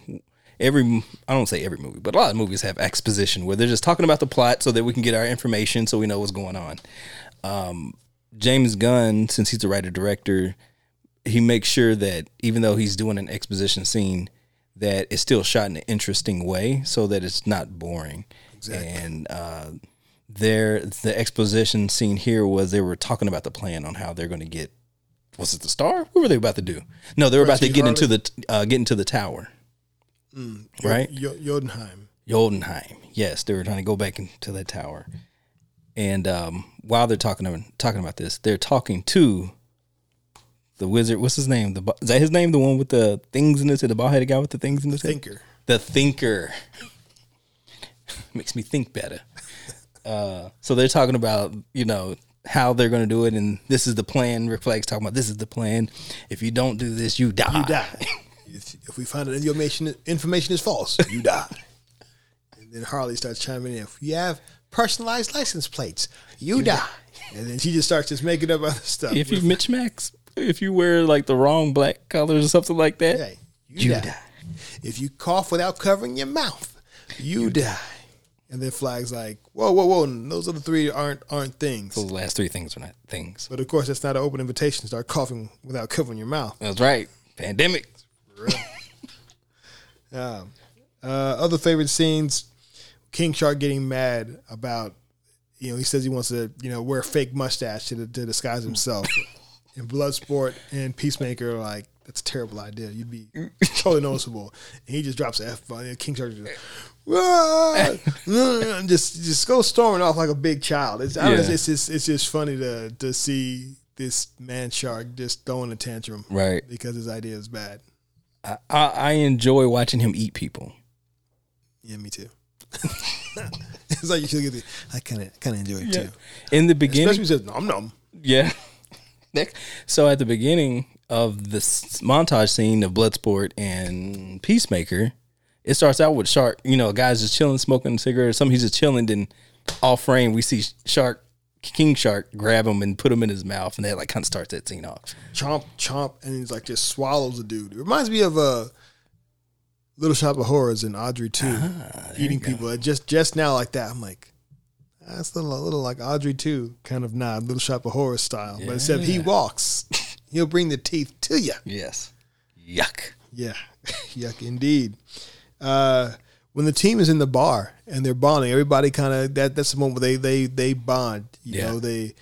every I don't say every movie, but a lot of movies have exposition where they're just talking about the plot so that we can get our information so we know what's going on. Um, James Gunn, since he's the writer director, he makes sure that even though he's doing an exposition scene, that it's still shot in an interesting way so that it's not boring. Exactly. And uh, there, the exposition scene here was they were talking about the plan on how they're going to get. Was it the star? What were they about to do? No, they were about to get into the uh, get into the tower, right? Yo- Jotunheim. Jotunheim. Yes, they were trying to go back into that tower. And um, while they're talking about, talking about this, they're talking to the wizard. What's his name? The is that his name? The one with the things in his head, the bald headed guy with the things in his head. Thinker. The thinker makes me think better. Uh, so they're talking about you know how they're going to do it, and this is the plan. Flag's talking about this is the plan. If you don't do this, you die. You die. if, if we find that information information is false, you die. and then Harley starts chiming in. If you have personalized license plates, you die. And then she just starts just making up other stuff. If you Mitch Max, if you wear like the wrong black colors or something like that, Hey, you, die. If you cough without covering your mouth, you die. And then Flag's like, whoa, whoa, whoa! And Those other three aren't aren't things. those last three things are not things. But of course, that's not an open invitation to start coughing without covering your mouth. That's right. Pandemic. Um, uh, other favorite scenes: King Shark getting mad about, you know, he says he wants to, you know, wear a fake mustache to, to disguise himself. and Bloodsport and Peacemaker are like, that's a terrible idea. You'd be totally noticeable. And he just drops an F bomb. King Shark just, "Ah!" just just go storming off like a big child. It's know, it's just it's just funny to to see this man shark just throwing a tantrum Right. because his idea is bad. I, I, I enjoy watching him eat people. Yeah, me too. it's like you should get the. I kind of kind of enjoy it too, In the beginning, especially says nom nom. Yeah. So at the beginning of this montage scene of Bloodsport and Peacemaker, it starts out with Shark. You know, guy's just chilling, smoking a cigarette or something. He's just chilling. Then off frame, we see Shark, King Shark, grab him and put him in his mouth, and that like kind of starts that scene off. chomp, chomp, and he's like just swallows a dude. It reminds me of uh, Little Shop of Horrors and Audrey II, eating people. Just just now like that. I'm like, that's a little, a little like Audrey II, kind of nod, Little Shop of Horrors style. But except he walks, he'll bring the teeth to you. Yes. Yuck. Yeah, yuck indeed. Uh, when the team is in the bar and they're bonding, everybody kind of that that's the moment where they they they bond. You Yeah. know, they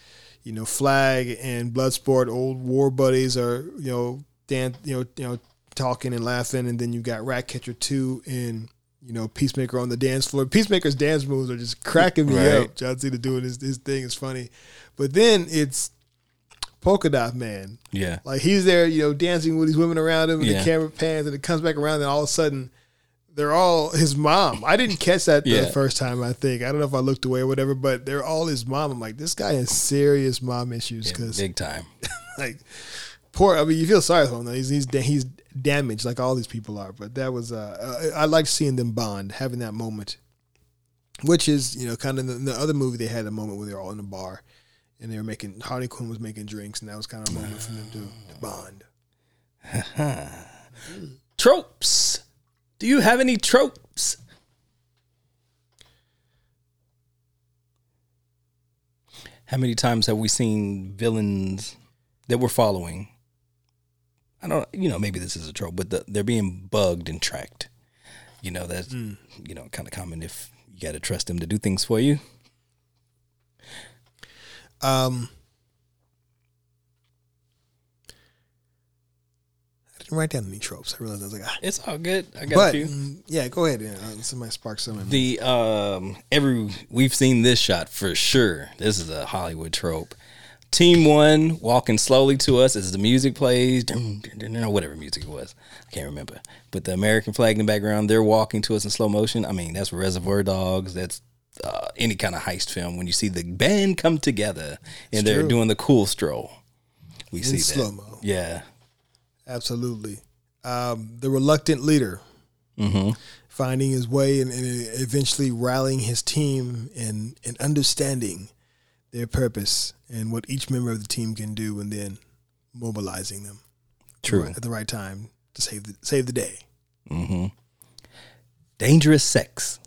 you know Flag and Bloodsport, old war buddies, are you know dan you know you know talking and laughing, and then you got Ratcatcher two and you know Peacemaker on the dance floor. Peacemaker's dance moves are just cracking me Right. up. John Cena doing his his thing is funny, but then it's Polka Dot Man. Yeah. Like he's there, you know, dancing with these women around him, and Yeah. the camera pans, and it comes back around, and all of a sudden, they're all his mom. I didn't catch that Yeah. the first time. I think I don't know if I looked away or whatever, but they're all his mom. I'm like, this guy has serious mom issues because, Big time. like, poor. I mean, you feel sorry for him. Though. He's he's he's damaged like all these people are. But that was uh, I, I liked seeing them bond, having that moment, which is you know kind of in the other movie they had a moment where they're all in a bar. And they were making Harley Quinn was making drinks, and that was kind of a moment for them to, to bond. Tropes. Do you have any tropes? How many times have we seen villains that we're following? I don't, you know, maybe this is a trope, but the, they're being bugged and tracked. You know, that's, you know, kind of common if you got to trust them to do things for you. Um, I didn't write down any tropes. I realized I was like, ah. It's all good. I got but few. mm, yeah, go ahead. Yeah, uh, somebody spark some. The um every we've seen this shot for sure. This is a Hollywood trope. Team one walking slowly to us as the music plays, or whatever music it was. I can't remember. But the American flag in the background, they're walking to us in slow motion. I mean, that's Reservoir Dogs. That's uh, any kind of heist film. When you see the band come together and they're true. doing the cool stroll, we see slow-mo. Yeah, Absolutely. Um, the reluctant leader finding his way and, and eventually rallying his team and, and understanding their purpose and what each member of the team can do, and then mobilizing them true. at the right time to save the save the day. dangerous sex.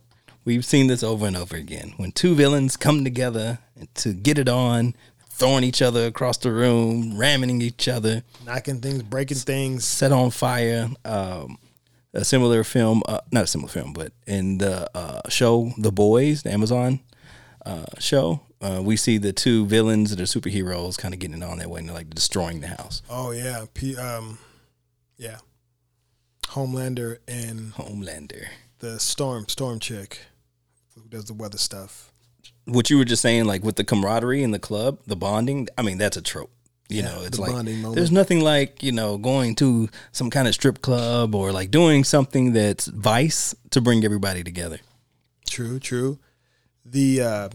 We've seen this over and over again. When two villains come together to get it on, throwing each other across the room, ramming each other, Knocking things, breaking things. set on fire. Um, a similar film, uh, not a similar film, but in the uh, show The Boys, the Amazon uh, show, uh, we see the two villains that are superheroes kind of getting it on that way and they're like destroying the house. Oh yeah, P, um, yeah. Homelander and Homelander. the Storm Storm chick who does the weather stuff. what you were just saying, like with the camaraderie in the club, the bonding. I mean, that's a trope. You Yeah, know, it's the like bonding moment. there's nothing like you know going to some kind of strip club or like doing something that's vice to bring everybody together. True, true. The uh,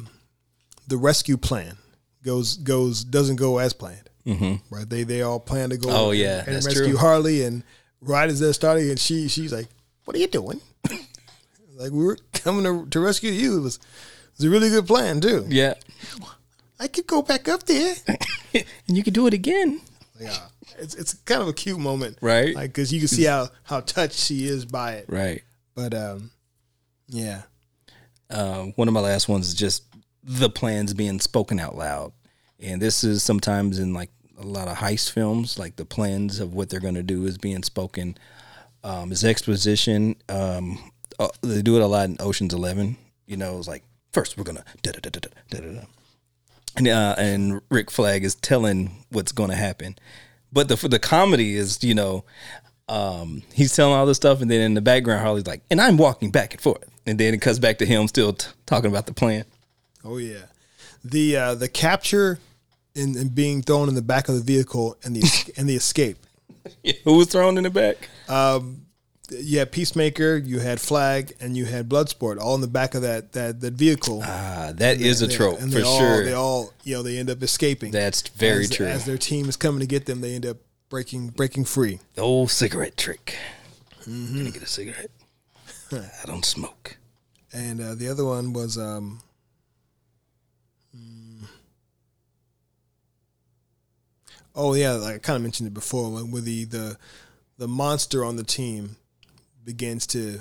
the rescue plan goes goes doesn't go as planned. Mm-hmm. Right? They they all plan to go. Oh, and- yeah, and rescue true. Harley and right as they're starting, and she she's like, "What are you doing?" like we were coming to, to rescue you. It was it was a really good plan too. Yeah, I could go back up there. and you could do it again. Yeah, it's it's kind of a cute moment, Right. Like because you can see how how touched she is by it. Right. But um, yeah, uh, one of my last ones is just the plans being spoken out loud. And this is sometimes in like a lot of heist films, like the plans of what they're going to do is being spoken. Um, is exposition. Um, uh, they do it a lot in Ocean's Eleven. You know, it's like first we're gonna da da da da da da da, and uh, and Rick Flag is telling what's to happen. But the the comedy is, you know, um, he's telling all this stuff, and then in the background, Harley's like, "And I'm walking back and forth." And then it cuts back to him still t- talking about the plan. Oh yeah, the uh, the capture and, and being thrown in the back of the vehicle and the and the escape. Who was thrown in the back? You had Peacemaker, you had Flag, and you had Bloodsport, all in the back of that that that vehicle. Ah, that is a They- trope and for all, sure. They all, you know, they end up escaping. That's very as, true. As their team is coming to get them, they end up breaking breaking free. the old cigarette trick. Mm-hmm. Gonna get a cigarette. I don't smoke. And uh, the other one was um, mm, oh yeah, like I kind of mentioned it before, when where the the the monster on the team begins to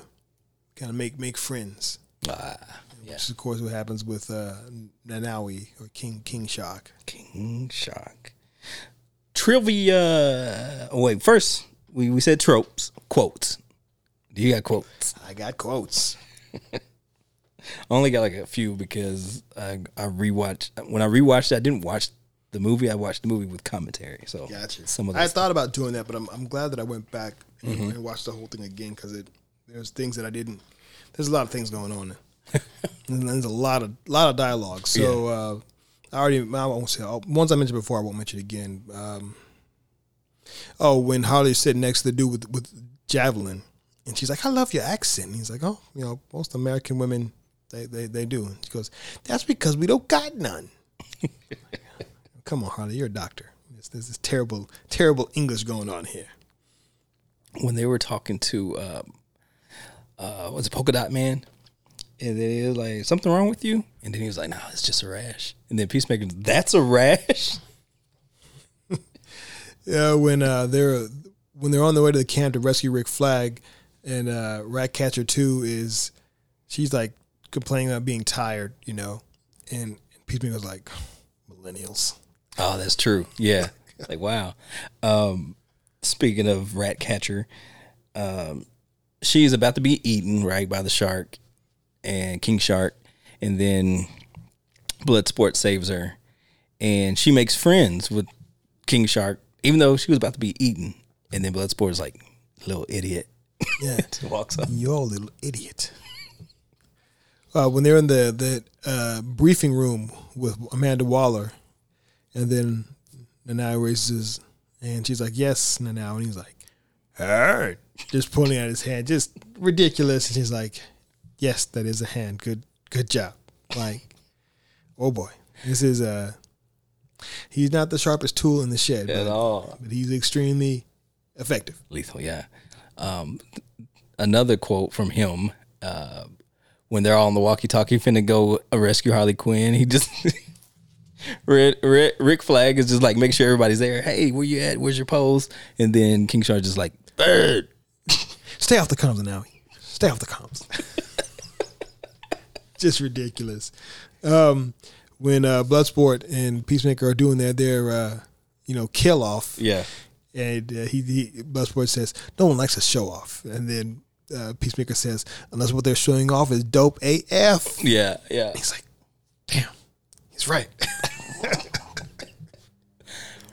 kind of make make friends, Ah, yeah. which is of course what happens with uh, Nanaue or King King Shark. King Shark. Trivia. Oh, wait, first we, we said tropes, quotes. You got quotes? I got quotes. I only got like a few because I I rewatched when I rewatched I didn't watch the movie. I watched the movie with commentary. So Gotcha. some of I thought about doing that, but I'm I'm glad that I went back and, Mm-hmm. and watched the whole thing again because it there's things that I didn't. There's a lot of things going on. there's a lot of lot of dialogue. So uh, I already I won't say all- ones I mentioned before. I won't mention again. Um, oh, when Harley's sitting next to the dude with with javelin, and she's like, "I love your accent." And he's like, "Oh, you know, most American women they they, they do." And she goes, "That's because we don't got none." Come on, Harley, you're a doctor. There's, there's this terrible, terrible English going on here. when they were talking to um, uh, was it Polka Dot Man, and then he was like, "Something wrong with you?" And then he was like, "No, it's just a rash." And then Peacemaker, "That's a rash." Yeah, when uh, they're when they're on their way to the camp to rescue Rick Flag, and uh, Ratcatcher Two is she's like complaining about being tired, you know, and Peacemaker's like millennials. Oh, that's true. Yeah. like wow. Um, speaking of Ratcatcher, um, she's about to be eaten right by the shark and King Shark, and then Bloodsport saves her, and she makes friends with King Shark, even though she was about to be eaten. And then Bloodsport is like, little idiot, Yeah, walks up. you're a little idiot. Uh, when they're in the the uh, briefing room with Amanda Waller, and then Nanaue raises, and she's like, "Yes, Nanaue," and he's like, "Hurt," just pointing at his hand, just ridiculous. And she's like, "Yes, that is a hand. Good, good job." Like, oh boy, this is uh He's not the sharpest tool in the shed, At but, all. but he's extremely effective. lethal yeah um another quote from him uh when they're all on the walkie-talkie finna go rescue harley quinn he just Rick, Rick, Rick Flag is just like make sure everybody's there. Hey, where you at? Where's your pose? And then King Shark just like bird. Stay off the comms now. Stay off the comms. Just ridiculous. Um, when uh, Bloodsport and Peacemaker are doing their their uh, you know kill off, Yeah, and uh, he, he Bloodsport says no one likes a show off, and then uh, Peacemaker says unless what they're showing off is dope AF. yeah, yeah. He's like, damn, he's right.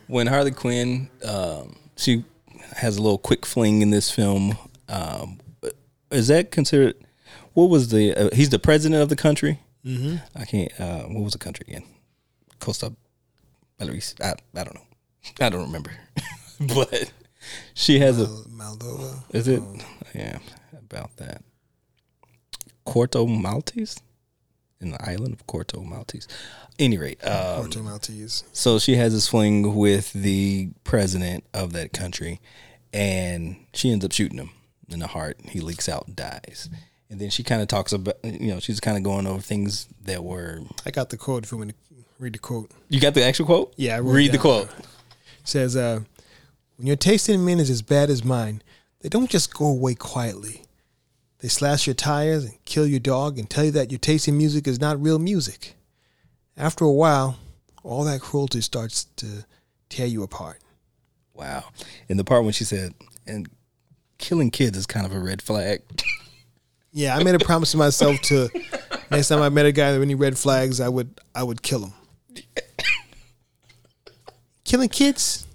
when Harley Quinn, um, she has a little quick fling in this film. Um, is that considered? What was the? Uh, he's the president of the country. Mm-hmm. I can't. Uh, what was the country again? Costa Belarus. I I don't know. I don't remember. but she has a. Moldova. Is it? Yeah, about that. Corto Maltese, in the island of Corto Maltese. Any rate, um, Porto Maltese. so she has this fling with the president of that country, and she ends up shooting him in the heart. He leaks out and dies. And then she kind of talks about, you know, she's kind of going over things that were. I got the quote if you want to read the quote. You got the actual quote? Yeah, it read the quote. says, uh, when your taste in men is as bad as mine, they don't just go away quietly. They slash your tires and kill your dog and tell you that your taste in music is not real music. After a while, all that cruelty starts to tear you apart. Wow. And the part when she said, and killing kids is kind of a red flag. Yeah, I made a promise to myself to next time I met a guy with any red flags, I would I would kill him. Killing kids,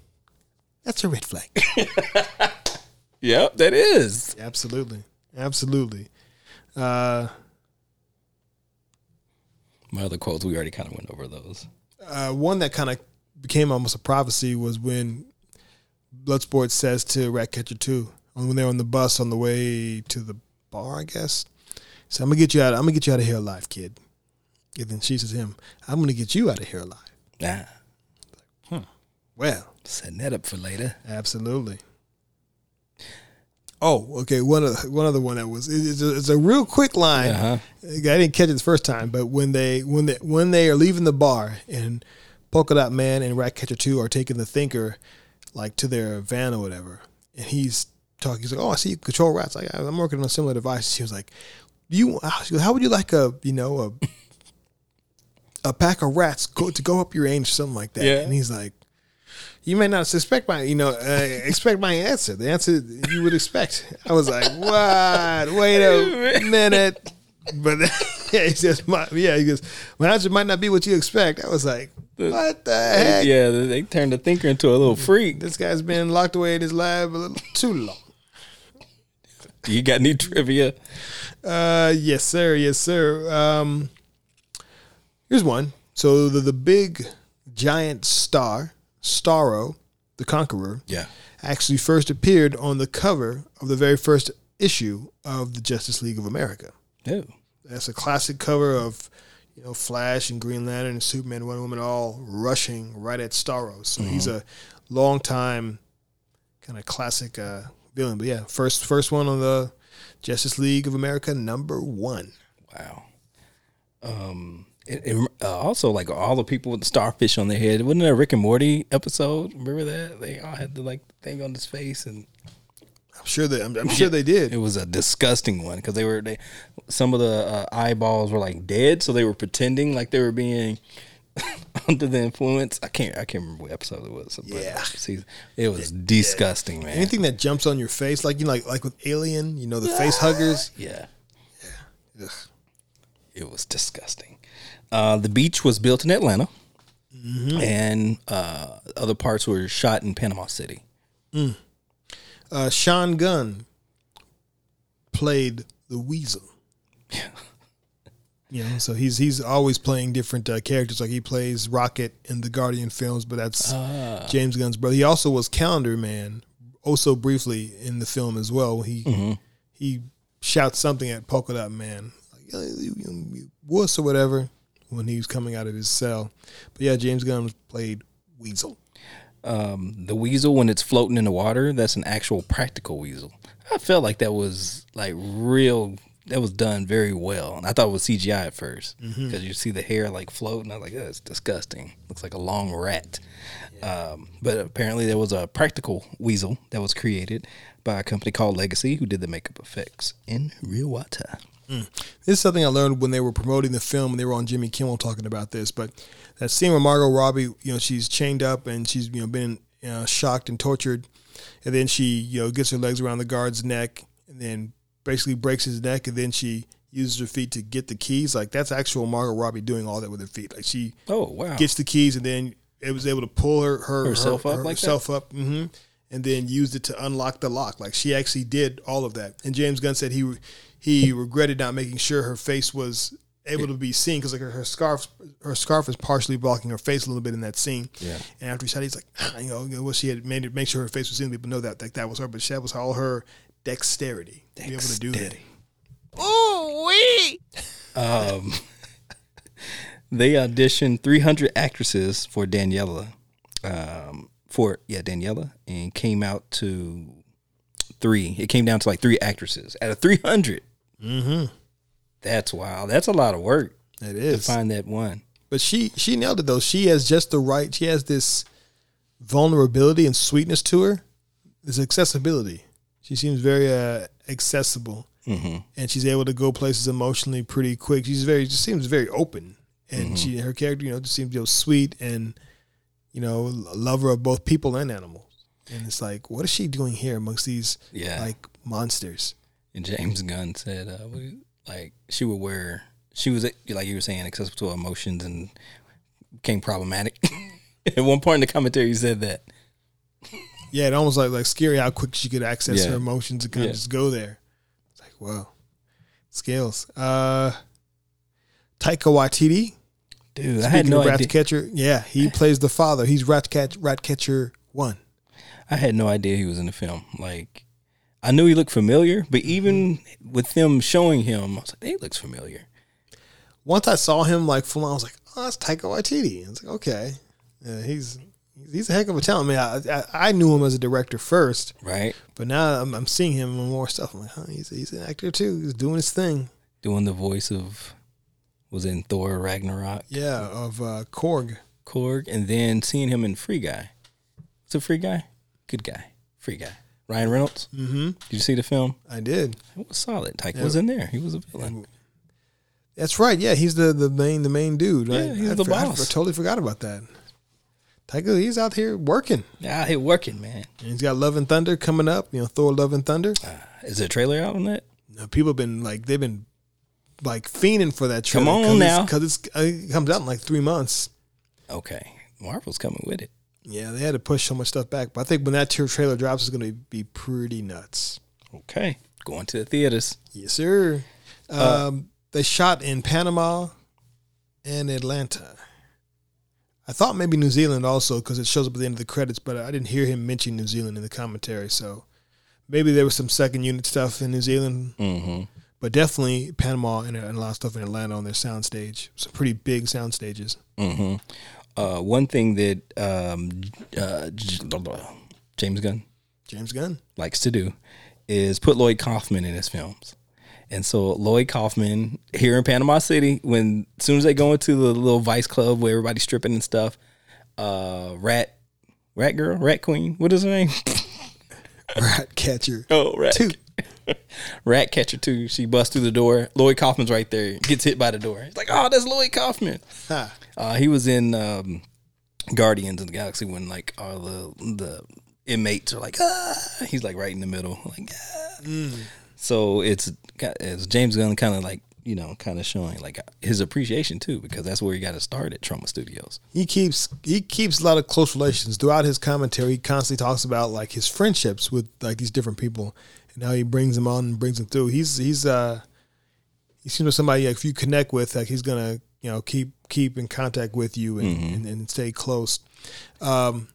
that's a red flag. yep, that is. Absolutely, absolutely. Uh, My other quotes, we already kind of went over those. Uh, one that kind of became almost a prophecy was when Bloodsport says to Ratcatcher 2, when they're on the bus on the way to the bar, I guess. So I'm gonna get you out. I'm gonna get you out of here alive, kid. And then she says to him, "I'm gonna get you out of here alive." Nah, Well, setting that up for later. absolutely. Oh, okay. One other, one other one that was it's a, it's a real quick line. Uh-huh. I didn't catch it the first time, but when they when they when they are leaving the bar and Polka Dot Man and Ratcatcher Two are taking the Thinker like to their van or whatever, and he's talking. He's like, "Oh, I see you control rats. Like I'm working on a similar device." He was like, "Do you? How would you like a you know a a pack of rats go to go up your range, or something like that?" Yeah. And he's like. You may not suspect my, you know, uh, expect my answer. The answer you would expect. I was like, "What? Wait a minute." But yeah, he says, my, "Yeah." He goes, "My answer might not be what you expect." I was like, "What the heck?" Yeah, they they turned the thinker into a little freak. This guy's been locked away in his lab a little too long. You got any trivia? Uh, yes, sir. Yes, sir. Um, here's one. So the the big giant star, Starro, the Conqueror, Yeah. actually first appeared on the cover of the very first issue of the Justice League of America. Oh, That's a classic cover of, you know, Flash and Green Lantern and Superman, Wonder Woman, all rushing right at Starro. So he's a long time kind of classic uh, villain. But yeah, first first one on the Justice League of America, number one. wow. Um, it, it, uh, also like all the people with the starfish on their head. Wasn't there a Rick and Morty episode? Remember that they all had the like thing on his face, and I'm sure they. I'm, I'm sure they did. it was a disgusting one because they were they some of the uh, eyeballs were like dead, so they were pretending like they were being under the influence. I can't I can't remember what episode it was. but Yeah. it was disgusting, man. Anything that jumps on your face, like you know, like like with Alien, you know, the face huggers. Yeah. Ugh. It was disgusting. Uh, the beach was built in Atlanta, and uh, other parts were shot in Panama City. Uh, Sean Gunn played the Weasel. You know, so he's he's always playing different uh, characters. Like he plays Rocket in the Guardian films, but that's James Gunn's brother. He also was Calendar Man, also briefly in the film as well. He he shouts something at Polka Dot Man, like "Yeah, you, you, you wuss or whatever, when he was coming out of his cell. But yeah, James Gunn played Weasel. Um, the weasel, when it's floating in the water, that's an actual practical weasel. I felt like that was like real. That was done very well, and I thought it was CGI at first because you see the hair like floating. I was like, oh, "That's disgusting. Looks like a long rat." Um, but apparently, there was a practical weasel that was created by a company called Legacy, who did the makeup effects in real water. This is something I learned when they were promoting the film and they were on Jimmy Kimmel talking about this. But that scene where Margot Robbie, you know, she's chained up and she's you know been you know, shocked and tortured, and then she you know gets her legs around the guard's neck and then basically breaks his neck, and then she uses her feet to get the keys. Like that's actual Margot Robbie doing all that with her feet. Like she Oh wow! gets the keys and then it was able to pull her, her Herself her, up like that? herself up, hmm and then used it to unlock the lock. Like she actually did all of that. And James Gunn said he he regretted not making sure her face was able to be seen because like her, her scarf her scarf is partially blocking her face a little bit in that scene. Yeah. And after he shot, it, he's like, you know, you know, well, she had made it make sure her face was seen. People know that like that was her, but that was all her dexterity, to be able to do that. Dexterity. Um, they auditioned 300 actresses for Daniela, um, for yeah Daniela, and came out to three. It came down to like three actresses out of 300. Mm-hmm. That's wild. That's a lot of work It to find that one. But she she nailed it though. She has just the right. She has this vulnerability and sweetness to her. This accessibility. She seems very uh, accessible, and she's able to go places emotionally pretty quick. She's very just seems very open, and she her character you know just seems you know sweet and you know a lover of both people and animals. And it's like, what is she doing here amongst these Yeah. like monsters? And James Gunn said, uh, like she would wear, she was like you were saying, accessible to emotions and became problematic. At one point in the commentary, he said that. Yeah, it almost like like scary how quick she could access Yeah. her emotions and kind Yeah. of just go there. It's like wow, scales. Uh, Taika Waititi Dude, I had Speaking no of idea. Ratcatcher, yeah, he plays the father. He's Ratcat Ratcatcher one. I had no idea he was in the film. Like, I knew he looked familiar, but even with them showing him, I was like, he looks familiar. Once I saw him like full on, I was like, oh, that's Taika Waititi. I was like, okay, yeah, he's he's a heck of a talent. I mean, I, I, I knew him as a director first, Right? but now I'm, I'm seeing him in more stuff. I'm like, huh, he's he's an actor too. He's doing his thing. Doing the voice of was in Thor Ragnarok, Yeah, of uh, Korg. Korg, and then seeing him in Free Guy. It's a Free Guy, good guy, Free Guy. Ryan Reynolds. Mm-hmm. Did you see the film? I did. It was solid. Tyke was in there. He was a villain. That's right. Yeah, he's the the main the main dude. Right? Yeah, he's I, the for- I boss. totally forgot about that. Taika, he's out here working. Yeah, out here working, man. And he's got Love and Thunder coming up. You know, Thor: Love and Thunder. Is there a trailer out on that? Now, people have been like they've been like fiending for that. trailer. Come on now. because it's, uh, it comes out in like three months. Okay, Marvel's coming with it. Yeah, they had to push so much stuff back, but I think when that tra- trailer drops, it's going to be pretty nuts. Okay, going to the theaters. Yes, sir. Uh, Um, they shot in Panama and Atlanta. I thought maybe New Zealand also because it shows up at the end of the credits, but I didn't hear him mention New Zealand in the commentary. So maybe there was some second unit stuff in New Zealand, Mm-hmm. but definitely Panama and, and a lot of stuff in Atlanta on their soundstage. Some pretty big sound stages. Mm-hmm. Uh, one thing that um, uh, James Gunn James Gunn. likes to do is put Lloyd Kaufman in his films. And so Lloyd Kaufman here in Panama City, when as soon as they go into the little vice club where everybody's stripping and stuff, uh, rat, rat girl, rat queen, what is her name? Rat Catcher. Oh, rat, Two. rat catcher too. She busts through the door. Lloyd Kaufman's right there, gets hit by the door. It's like, oh, that's Lloyd Kaufman. Ha. Uh, he was in um, Guardians of the Galaxy when like all the the inmates are like, ah, he's like right in the middle, like. Ah. So it's it's James Gunn kind of like you know kind of showing like his appreciation too because that's where he got to start at Troma Studios. he keeps he keeps a lot of close relations throughout his commentary. He constantly talks about like his friendships with like these different people and how he brings them on and brings them through. He's he's uh he seems like somebody like if you connect with like he's gonna you know keep keep in contact with you and and, and stay close. Um,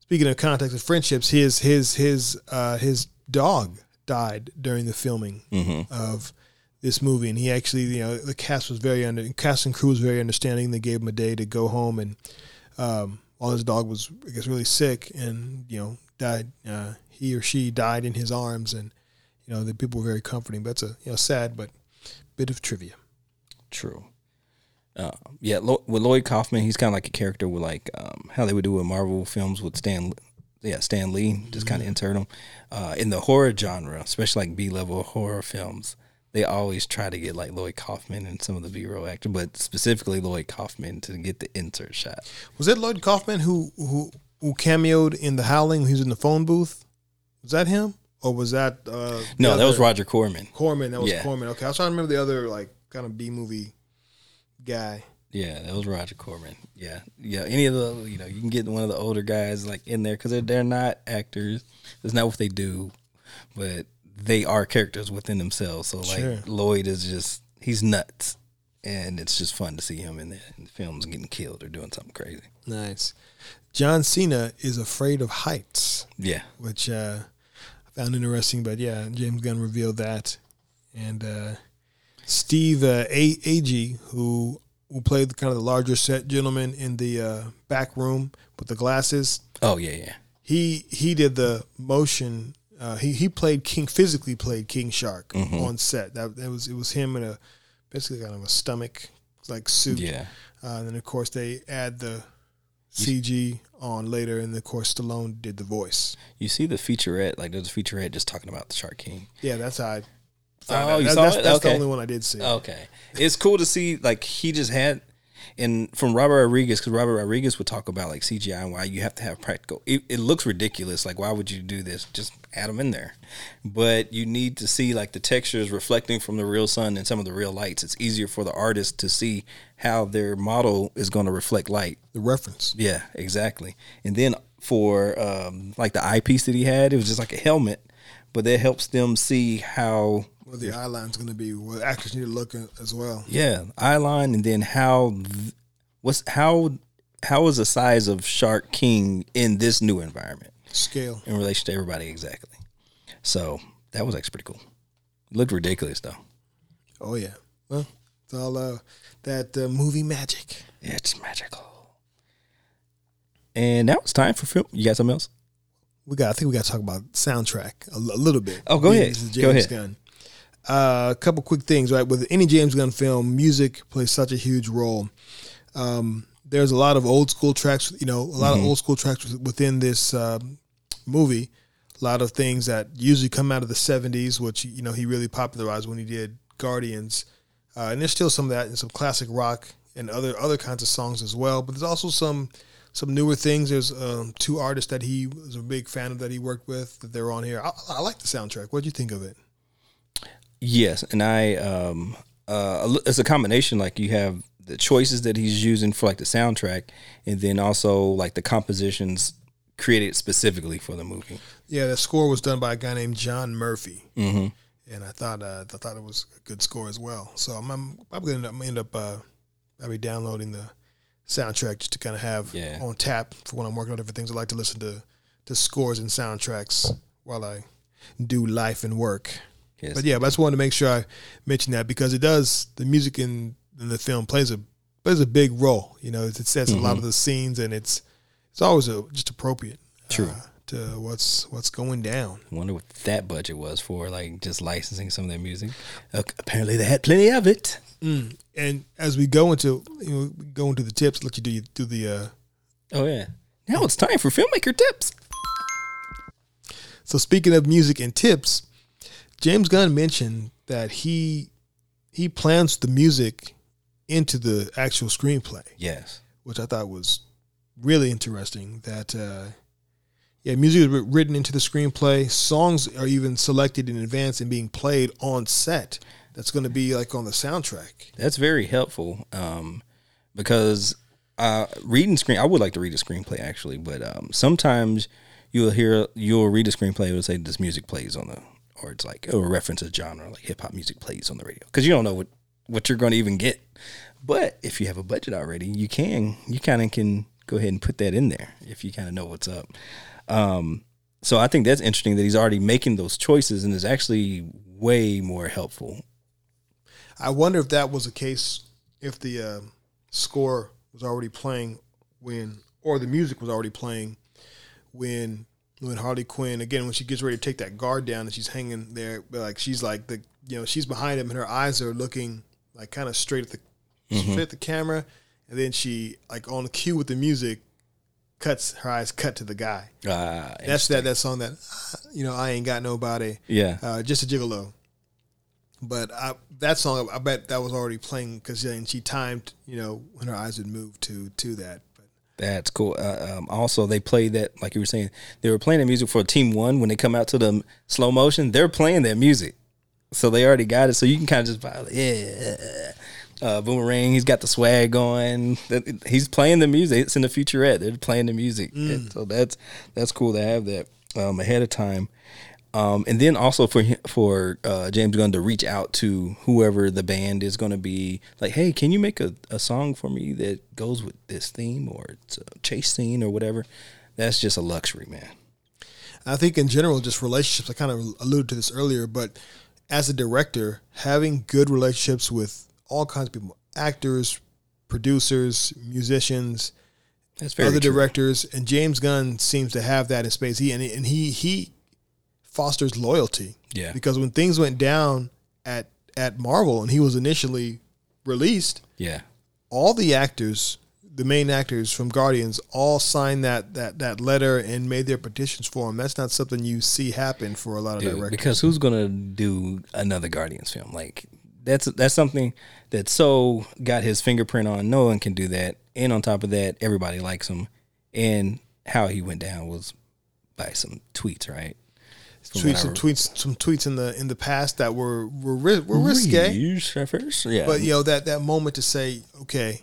speaking of contact and friendships, his his his uh, his dog died during the filming of this movie, and he actually, you know, the cast was very under, cast and crew was very understanding. They gave him a day to go home, and um, while his dog was, I guess, really sick, and you know, died. Uh, he or she died in his arms, and you know, the people were very comforting. But it's a you know sad but bit of trivia. True. Uh, yeah, Lo- with Lloyd Kaufman, he's kind of like a character with like um, how they would do with Marvel films with Stan. Yeah, Stan Lee, just kind of insert him uh, in the horror genre, especially like B level horror films. They always try to get like Lloyd Kaufman and some of the B roll actors, but specifically Lloyd Kaufman to get the insert shot. Was it Lloyd Kaufman who who who cameoed in The Howling? when He was in the phone booth. Was that him, or was that uh, No, that was Roger Corman. Corman? That was Yeah. Corman. Okay, I was trying to remember the other like kind of B movie guy. Yeah, that was Roger Corman. Yeah, yeah. Any of the you know you can get one of the older guys like in there because they're they're not actors. That's not what they do, but they are characters within themselves. So like Sure. Lloyd is just he's nuts, and it's just fun to see him in the, in the films getting killed or doing something crazy. Nice. John Cena is afraid of heights, Yeah, which uh, found interesting. But yeah, James Gunn revealed that, and uh, Steve uh, A- Agee, who who played the kind of the larger set gentleman in the uh, back room with the glasses, Oh yeah, yeah. he he did the motion. Uh, he he played King physically played King Shark on set. That, that was it was him in a basically kind of a stomach like suit. Yeah. Uh, and then of course they add the CG on later, and of course Stallone did the voice. You see the featurette, like there's a featurette just talking about the Shark King. Yeah, that's how I. Oh, you That- saw that's, it? That's the only one I did see. Okay, it's cool to see like he just had, and from Robert Rodriguez because Robert Rodriguez would talk about like CGI and why you have to have practical. It, it looks ridiculous. Like why would you do this? Just add them in there, but you need to see like the textures reflecting from the real sun and some of the real lights. It's easier for the artist to see how their model is going to reflect light. The reference. Yeah, exactly. And then for um, like the eyepiece that he had, it was just like a helmet, but that helps them see how Where the eye line's going to be, what actors need to look at as well. yeah eye line, and then how what's how how is the size of Shark King in this new environment Scale. in relation to everybody exactly. So that was actually pretty cool. It looked ridiculous though. Oh yeah. Well, it's all uh, that uh, movie magic. It's magical. And now it's time for film. You got something else? We got. I think we got to talk about soundtrack a, l- a little bit. Oh, go Yeah, ahead. This is Go ahead. Gunn. Uh, a couple quick things, right? With any James Gunn film, music plays such a huge role. Um, there's a lot of old school tracks. You know, a lot Mm-hmm. of old school tracks within this um, movie. A lot of things that usually come out of the '70s, which you know he really popularized when he did Guardians. Uh, and there's still some of that and some classic rock and other other kinds of songs as well. But there's also some some newer things. There's um, two artists that he was a big fan of that he worked with that they're on here. I, I like the soundtrack. What do you think of it? Yes, and I um uh it's a combination like you have the choices that he's using for like the soundtrack and then also like the compositions created specifically for the movie. Yeah, the score was done by a guy named John Murphy, Mm-hmm. and I thought uh, I thought it was a good score as well. So I'm, I'm probably gonna end up, end up uh, maybe downloading the soundtrack just to kind of have Yeah. on tap for when I'm working on different things. I like to listen to to scores and soundtracks while I do life and work. Yes. But yeah, but I just wanted to make sure I mentioned that because it does the music in, in the film plays a plays a big role. You know, it sets a lot of the scenes, and it's it's always a, just appropriate. True. uh, to what's what's going down. wonder what that budget was for like just licensing some of their music. Uh, apparently they had plenty of it. Mm. And as we go into you know go into the tips, let you do do the. Uh, Oh yeah. Now it's time for filmmaker tips. so speaking of music and tips, James Gunn mentioned that he he plans the music into the actual screenplay. Yes. which I thought was really interesting. That uh, yeah, music is written into the screenplay. Songs are even selected in advance and being played on set. That's going to be like on the soundtrack. That's very helpful um, because uh, reading screen. I would like to read a screenplay actually, but um, sometimes you'll hear you'll read a screenplay. And it'll say this music plays on the, or it's like it'll reference a genre like hip hop music plays on the radio because you don't know what what you're going to even get. But if you have a budget already, you can you kind of can go ahead and put that in there if you kind of know what's up. Um, so I think that's interesting that he's already making those choices and is actually way more helpful. I wonder if that was a case if the uh, score was already playing when, or the music was already playing when when Harley Quinn again when she gets ready to take that guard down and she's hanging there, like she's like the you know she's behind him and her eyes are looking like kind of straight at the straight at the camera, and then she like on the cue with the music cuts her eyes cut to the guy. Uh, That's that that song that ah, you know I ain't got nobody yeah. uh, just a gigolo. But I, that song, I bet that was already playing because then she timed, you know, when her eyes would move to to that. That's cool. Uh, um, also, they played that, like you were saying, they were playing the music for Team One when they come out to the slow motion. They're playing that music, so they already got it. So you can kind of just vibe, yeah. Uh, Boomerang, he's got the swag going. He's playing the music. It's in the featurette. They're playing the music, And so that's that's cool to have that um, ahead of time. Um, and then also for for uh, James Gunn to reach out to whoever the band is going to be, like, hey, can you make a, a song for me that goes with this theme or it's a chase scene or whatever? That's just a luxury, man. I think in general, just relationships. I kind of alluded to this earlier, but as a director, having good relationships with all kinds of people, actors, producers, musicians, That's very other true. directors, and James Gunn seems to have that in space. He and, and he he fosters loyalty. Yeah. Because when things went down at at Marvel and he was initially released, Yeah, all the actors, the main actors from Guardians, all signed that that that letter and made their petitions for him. That's not something you see happen for a lot of Dude, directors. because who's gonna do another Guardians film? Like that's that's something that so got his fingerprint on. No one can do that. And on top of that, everybody likes him. And how he went down was by some tweets, right? Tweets, some tweets, some tweets in the in the past that were were were risque. Yeah. But you know that that moment to say, okay,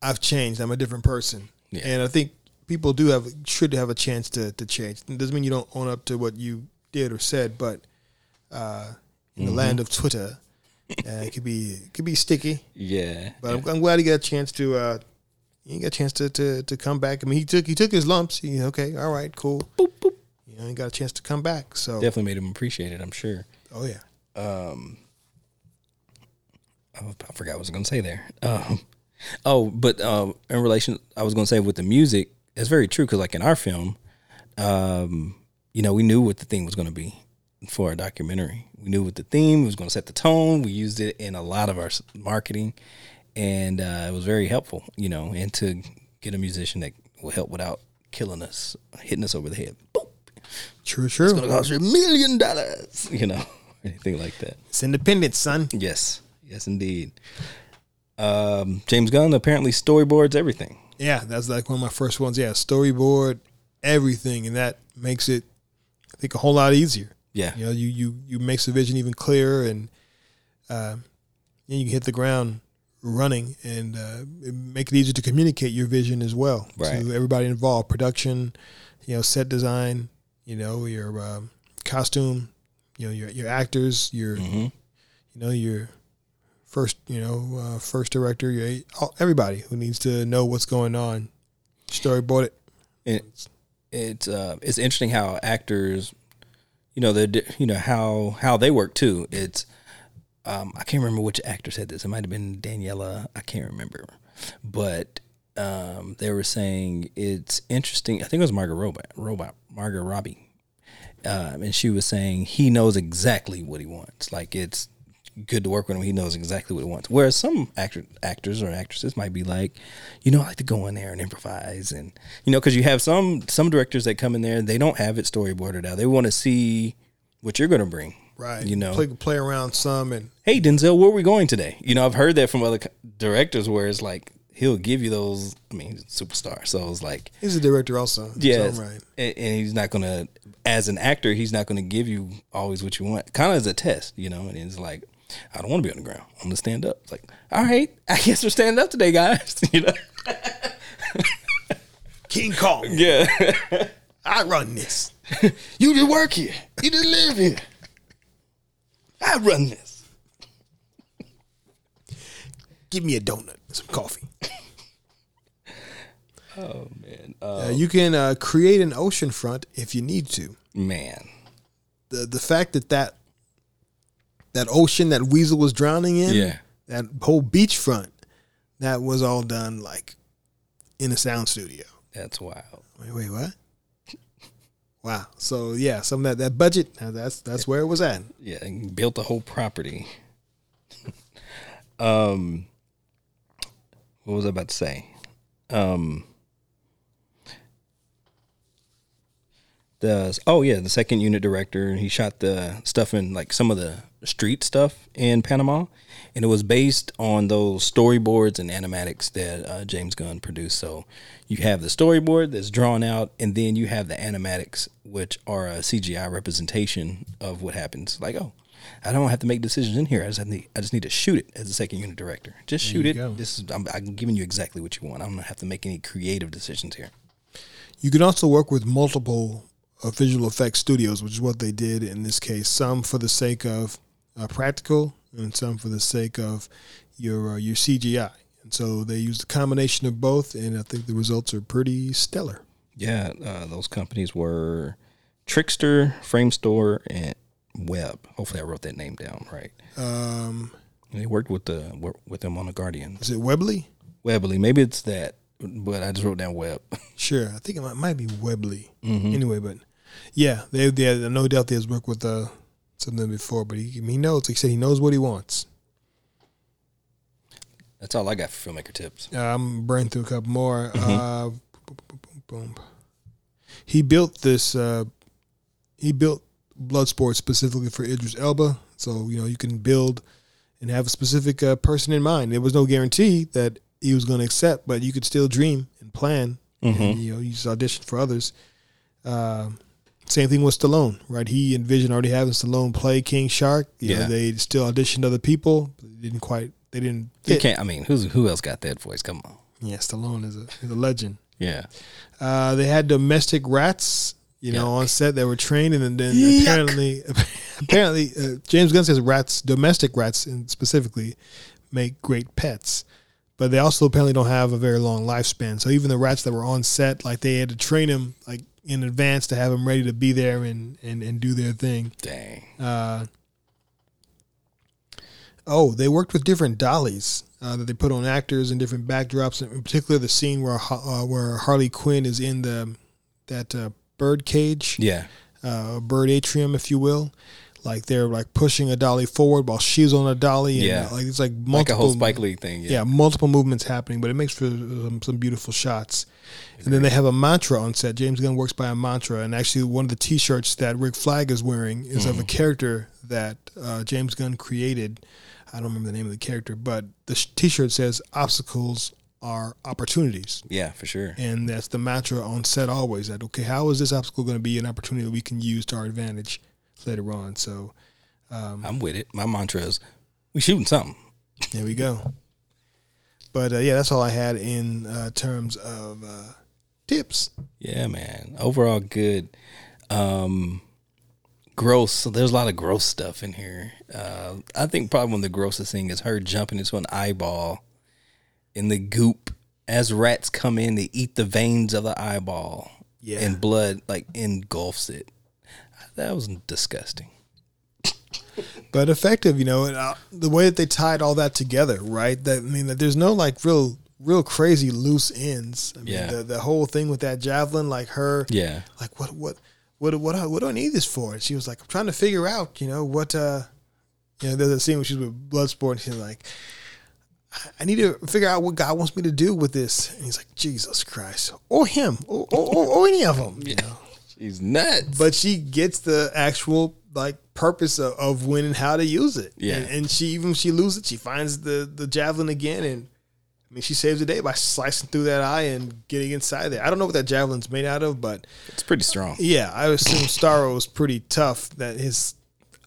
I've changed. I'm a different person. Yeah. And I think people do have should have a chance to to change. It doesn't mean you don't own up to what you did or said, but uh, in the land of Twitter, uh, it could be it could be sticky. Yeah. But I'm, I'm glad he got a chance to. Uh, he got a chance to, to to come back. I mean, he took he took his lumps. He, okay, all right, cool. Boop, boop. You know, he got a chance to come back. So Definitely made him appreciate it, I'm sure. oh yeah, Oh, I forgot what I was going to say there. Um, oh, but um, in relation, I was going to say with the music, it's very true because, like in our film, um, you know, we knew what the theme was going to be for our documentary. We knew what the theme was going to set the tone. We used it in a lot of our marketing, and uh, it was very helpful. You know, and to get a musician that will help without killing us, hitting us over the head. Boop. True, true. It's going to cost you a million dollars. You know, anything like that. It's independence, son. Yes, yes, indeed. Um, James Gunn apparently storyboards everything. Yeah, that's like one of my first ones. Yeah, storyboard, everything, and that makes it, I think, a whole lot easier. Yeah, You know, you you you makes the vision even clearer, and uh, then you can hit the ground running, and uh, it make it easier to communicate your vision as well Right. to everybody involved. Production, you know, set design, you know, your um, costume, you know, your your actors, your Mm-hmm. you know your first you know uh, first director, your all, everybody who needs to know what's going on. Storyboard it. it, it's uh, it's interesting how actors, you know, they you know how how they work too. It's um, I can't remember which actor said this. It might have been Daniela. I can't remember, but um, they were saying it's interesting. I think it was Margaret Robot, Robot Margaret Robbie, um, and she was saying he knows exactly what he wants. Like it's good to work with him. He knows exactly what he wants. Whereas some actor, actors or actresses might be like, you know, I like to go in there and improvise, and you know, because you have some some directors that come in there and they don't have it storyboarded out. They want to see what you're going to bring. Right. You know, play play around some and hey Denzel, where are we going today? You know, I've heard that from other directors where it's like he'll give you those. I mean, he's a superstar, so it's like he's a director also. yeah, So, right. and, and he's not gonna, as an actor, he's not gonna give you always what you want. Kind of as a test, you know. And it's like, I don't want to be on the ground. I'm gonna stand up. It's like, all right, I guess we're standing up today, guys. you know? King Kong. Yeah. I run this. you just work here. You just live here. I run this. Give me a donut, and some coffee. Oh man, Uh, you can uh, create an ocean front if you need to. man. The the fact that that that ocean that Weasel was drowning in, Yeah. that whole beachfront, that was all done like in a sound studio. That's wild. Wait, wait, what? Wow. So yeah, some of that that budget, uh, that's that's where it was at. Yeah, and built the whole property. um, what was I about to say? Um, the oh yeah, the second unit director. He shot the stuff in like some of the street stuff in Panama, and it was based on those storyboards and animatics that uh, James Gunn produced. So you have the storyboard that's drawn out, and then you have the animatics, which are a CGI representation of what happens. Like oh. I don't have to make decisions in here. I just to, I just need to shoot it as a second unit director. Just shoot it. go. This is I'm, I'm giving you exactly what you want. I don't have to make any creative decisions here. You can also work with multiple uh, visual effects studios, which is what they did in this case. Some for the sake of uh, practical, and some for the sake of your uh, your CGI. And so they used a combination of both, and I think the results are pretty stellar. Yeah, uh, those companies were Trixter, Frame Store, and Web. Hopefully, I wrote that name down right. Um, And they worked with the with them on the Guardian. is it Webley? Webley, maybe it's that, but I just wrote down Web. Sure, I think it might, might be Webley. Anyway, but yeah, they, they no doubt they've worked with uh, some of them before, but he, he knows. I said, he knows what he wants. That's all I got for filmmaker tips. Uh, I'm burning through a couple more. Uh, boom, boom, boom, boom. He built this. Uh, he built Bloodsport specifically for Idris Elba, so you know you can build and have a specific uh, person in mind. There was no guarantee that he was going to accept, but you could still dream and plan. And, you know, you just audition for others. Uh, same thing with Stallone, right? He envisioned already having Stallone play King Shark. You know, Yeah. they still auditioned other people, but they didn't quite. They didn't. You Fit. can't. I mean, who's who else got that voice? Come on. Yeah, Stallone is a is a legend. Yeah. Uh, they had domestic rats you know, on set that were trained, and then apparently, apparently, uh, James Gunn says rats, domestic rats, and specifically, make great pets. But they also apparently don't have a very long lifespan. So even the rats that were on set, like they had to train them like in advance to have them ready to be there and and, and do their thing. Dang. Uh, oh, they worked with different dollies uh, that they put on actors and different backdrops. In particular, the scene where uh, where Harley Quinn is in the that uh, bird cage, Yeah. uh, bird atrium, if you will. Like they're like pushing a dolly forward while she's on a dolly. And Yeah. like it's like multiple Like a whole Spike Lee thing. yeah. Yeah. multiple movements happening, but it makes for some, some beautiful shots. And then they have a mantra on set. James Gunn works by a mantra, and actually one of the T-shirts that Rick Flag is wearing is of a character that uh, James Gunn created. I don't remember the name of the character, but the sh- T-shirt says "Obstacles are opportunities," Yeah, for sure. and that's the mantra on set always. That okay, how is this obstacle going to be an opportunity that we can use to our advantage later on? So um, I'm with it. My mantra is we shooting something. There we go. But uh, yeah, that's all I had in uh, terms of uh, tips. Yeah, man. Overall good. Um gross. So there's a lot of gross stuff in here. Uh I think probably one of the grossest thing is her jumping into an eyeball in the goop as rats come in, they eat the veins of the eyeball. Yeah. And blood like engulfs it. That was disgusting. But effective, you know, and, uh, the way that they tied all that together, right? That I mean, that there's no like real, real crazy loose ends. I mean, Yeah. the, the whole thing with that javelin, like her, Yeah. like what, what, what, what, what do I need this for? And she was like, I'm trying to figure out, you know, what, uh, you know, there's a scene where she's with Bloodsport, and she's like, I- need to figure out what God wants me to do with this. And he's like, Jesus Christ, or him, or, or, or, or any of them, you know. She's nuts. But she gets the actual like purpose of, of when and how to use it. Yeah. and, and she even she loses it, she finds the the javelin again, and I mean she saves the day by slicing through that eye and getting inside there. I don't know what that javelin's made out of, but it's pretty strong. yeah, I assume Starro was pretty tough. That his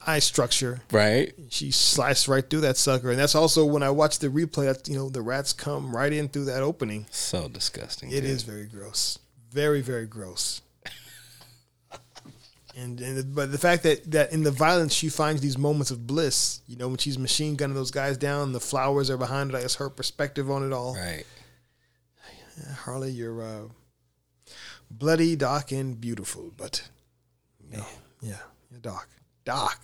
eye structure, Right? she sliced right through that sucker, and that's also when I watched the replay. That you know the rats come right in through that opening. So disgusting. It dude. is very gross, very very gross. And, and but the fact that that in the violence she finds these moments of bliss, you know, when she's machine gunning those guys down, the flowers are behind her. That's her perspective on it all. Right. Harley, you're uh, bloody, dark, and beautiful, but yeah, yeah, dark, dark.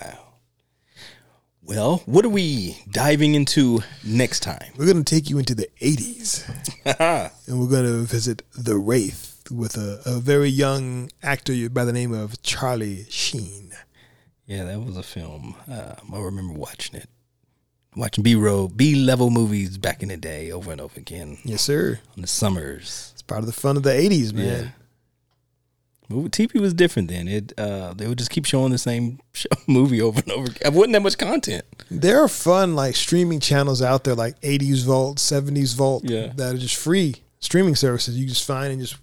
Wow. Well, what are we diving into next time? We're gonna take you into the '80s, and we're gonna visit the Wraith with a, a very young actor by the name of Charlie Sheen. Yeah, that was a film. Uh, I remember watching it. Watching B roll B level movies back in the day over and over again Yes, sir. in the summers. It's part of the fun of the '80s, man. TV was different then. It uh, they would just keep showing the same show, movie over and over. again. It wasn't that much content. There are fun like streaming channels out there, like '80s Vault, '70s Vault, Yeah. that are just free streaming services. You just find and just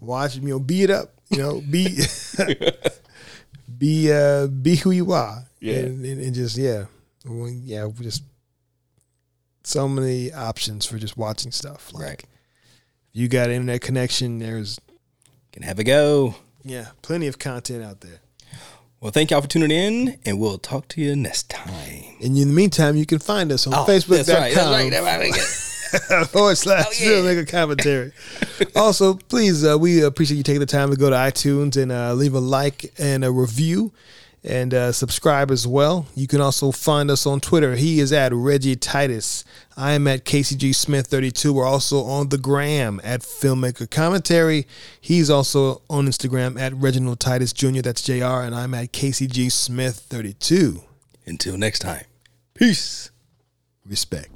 watch. You know, be it up. You know, be be uh, be who you are. Yeah. and, and, and just yeah, yeah, just so many options for just watching stuff. Like, Right. you got internet connection. There's Can have a go. yeah, plenty of content out there. Well, thank y'all for tuning in, and we'll talk to you next time. And in the meantime, you can find us on Oh, Facebook.com. That's right. That's right. That's right. forward slash Oh, yeah. filmmaker commentary. also, please, uh, we appreciate you taking the time to go to iTunes and uh, leave a like and a review and uh, subscribe as well. You can also find us on Twitter. He is at Reggie Titus. I am at KCG Smith 32. We're also on the gram at Filmmaker Commentary. He's also on Instagram at Reginald Titus Jr. That's JR. And I'm at KCG Smith 32. Until next time. Peace. Respect.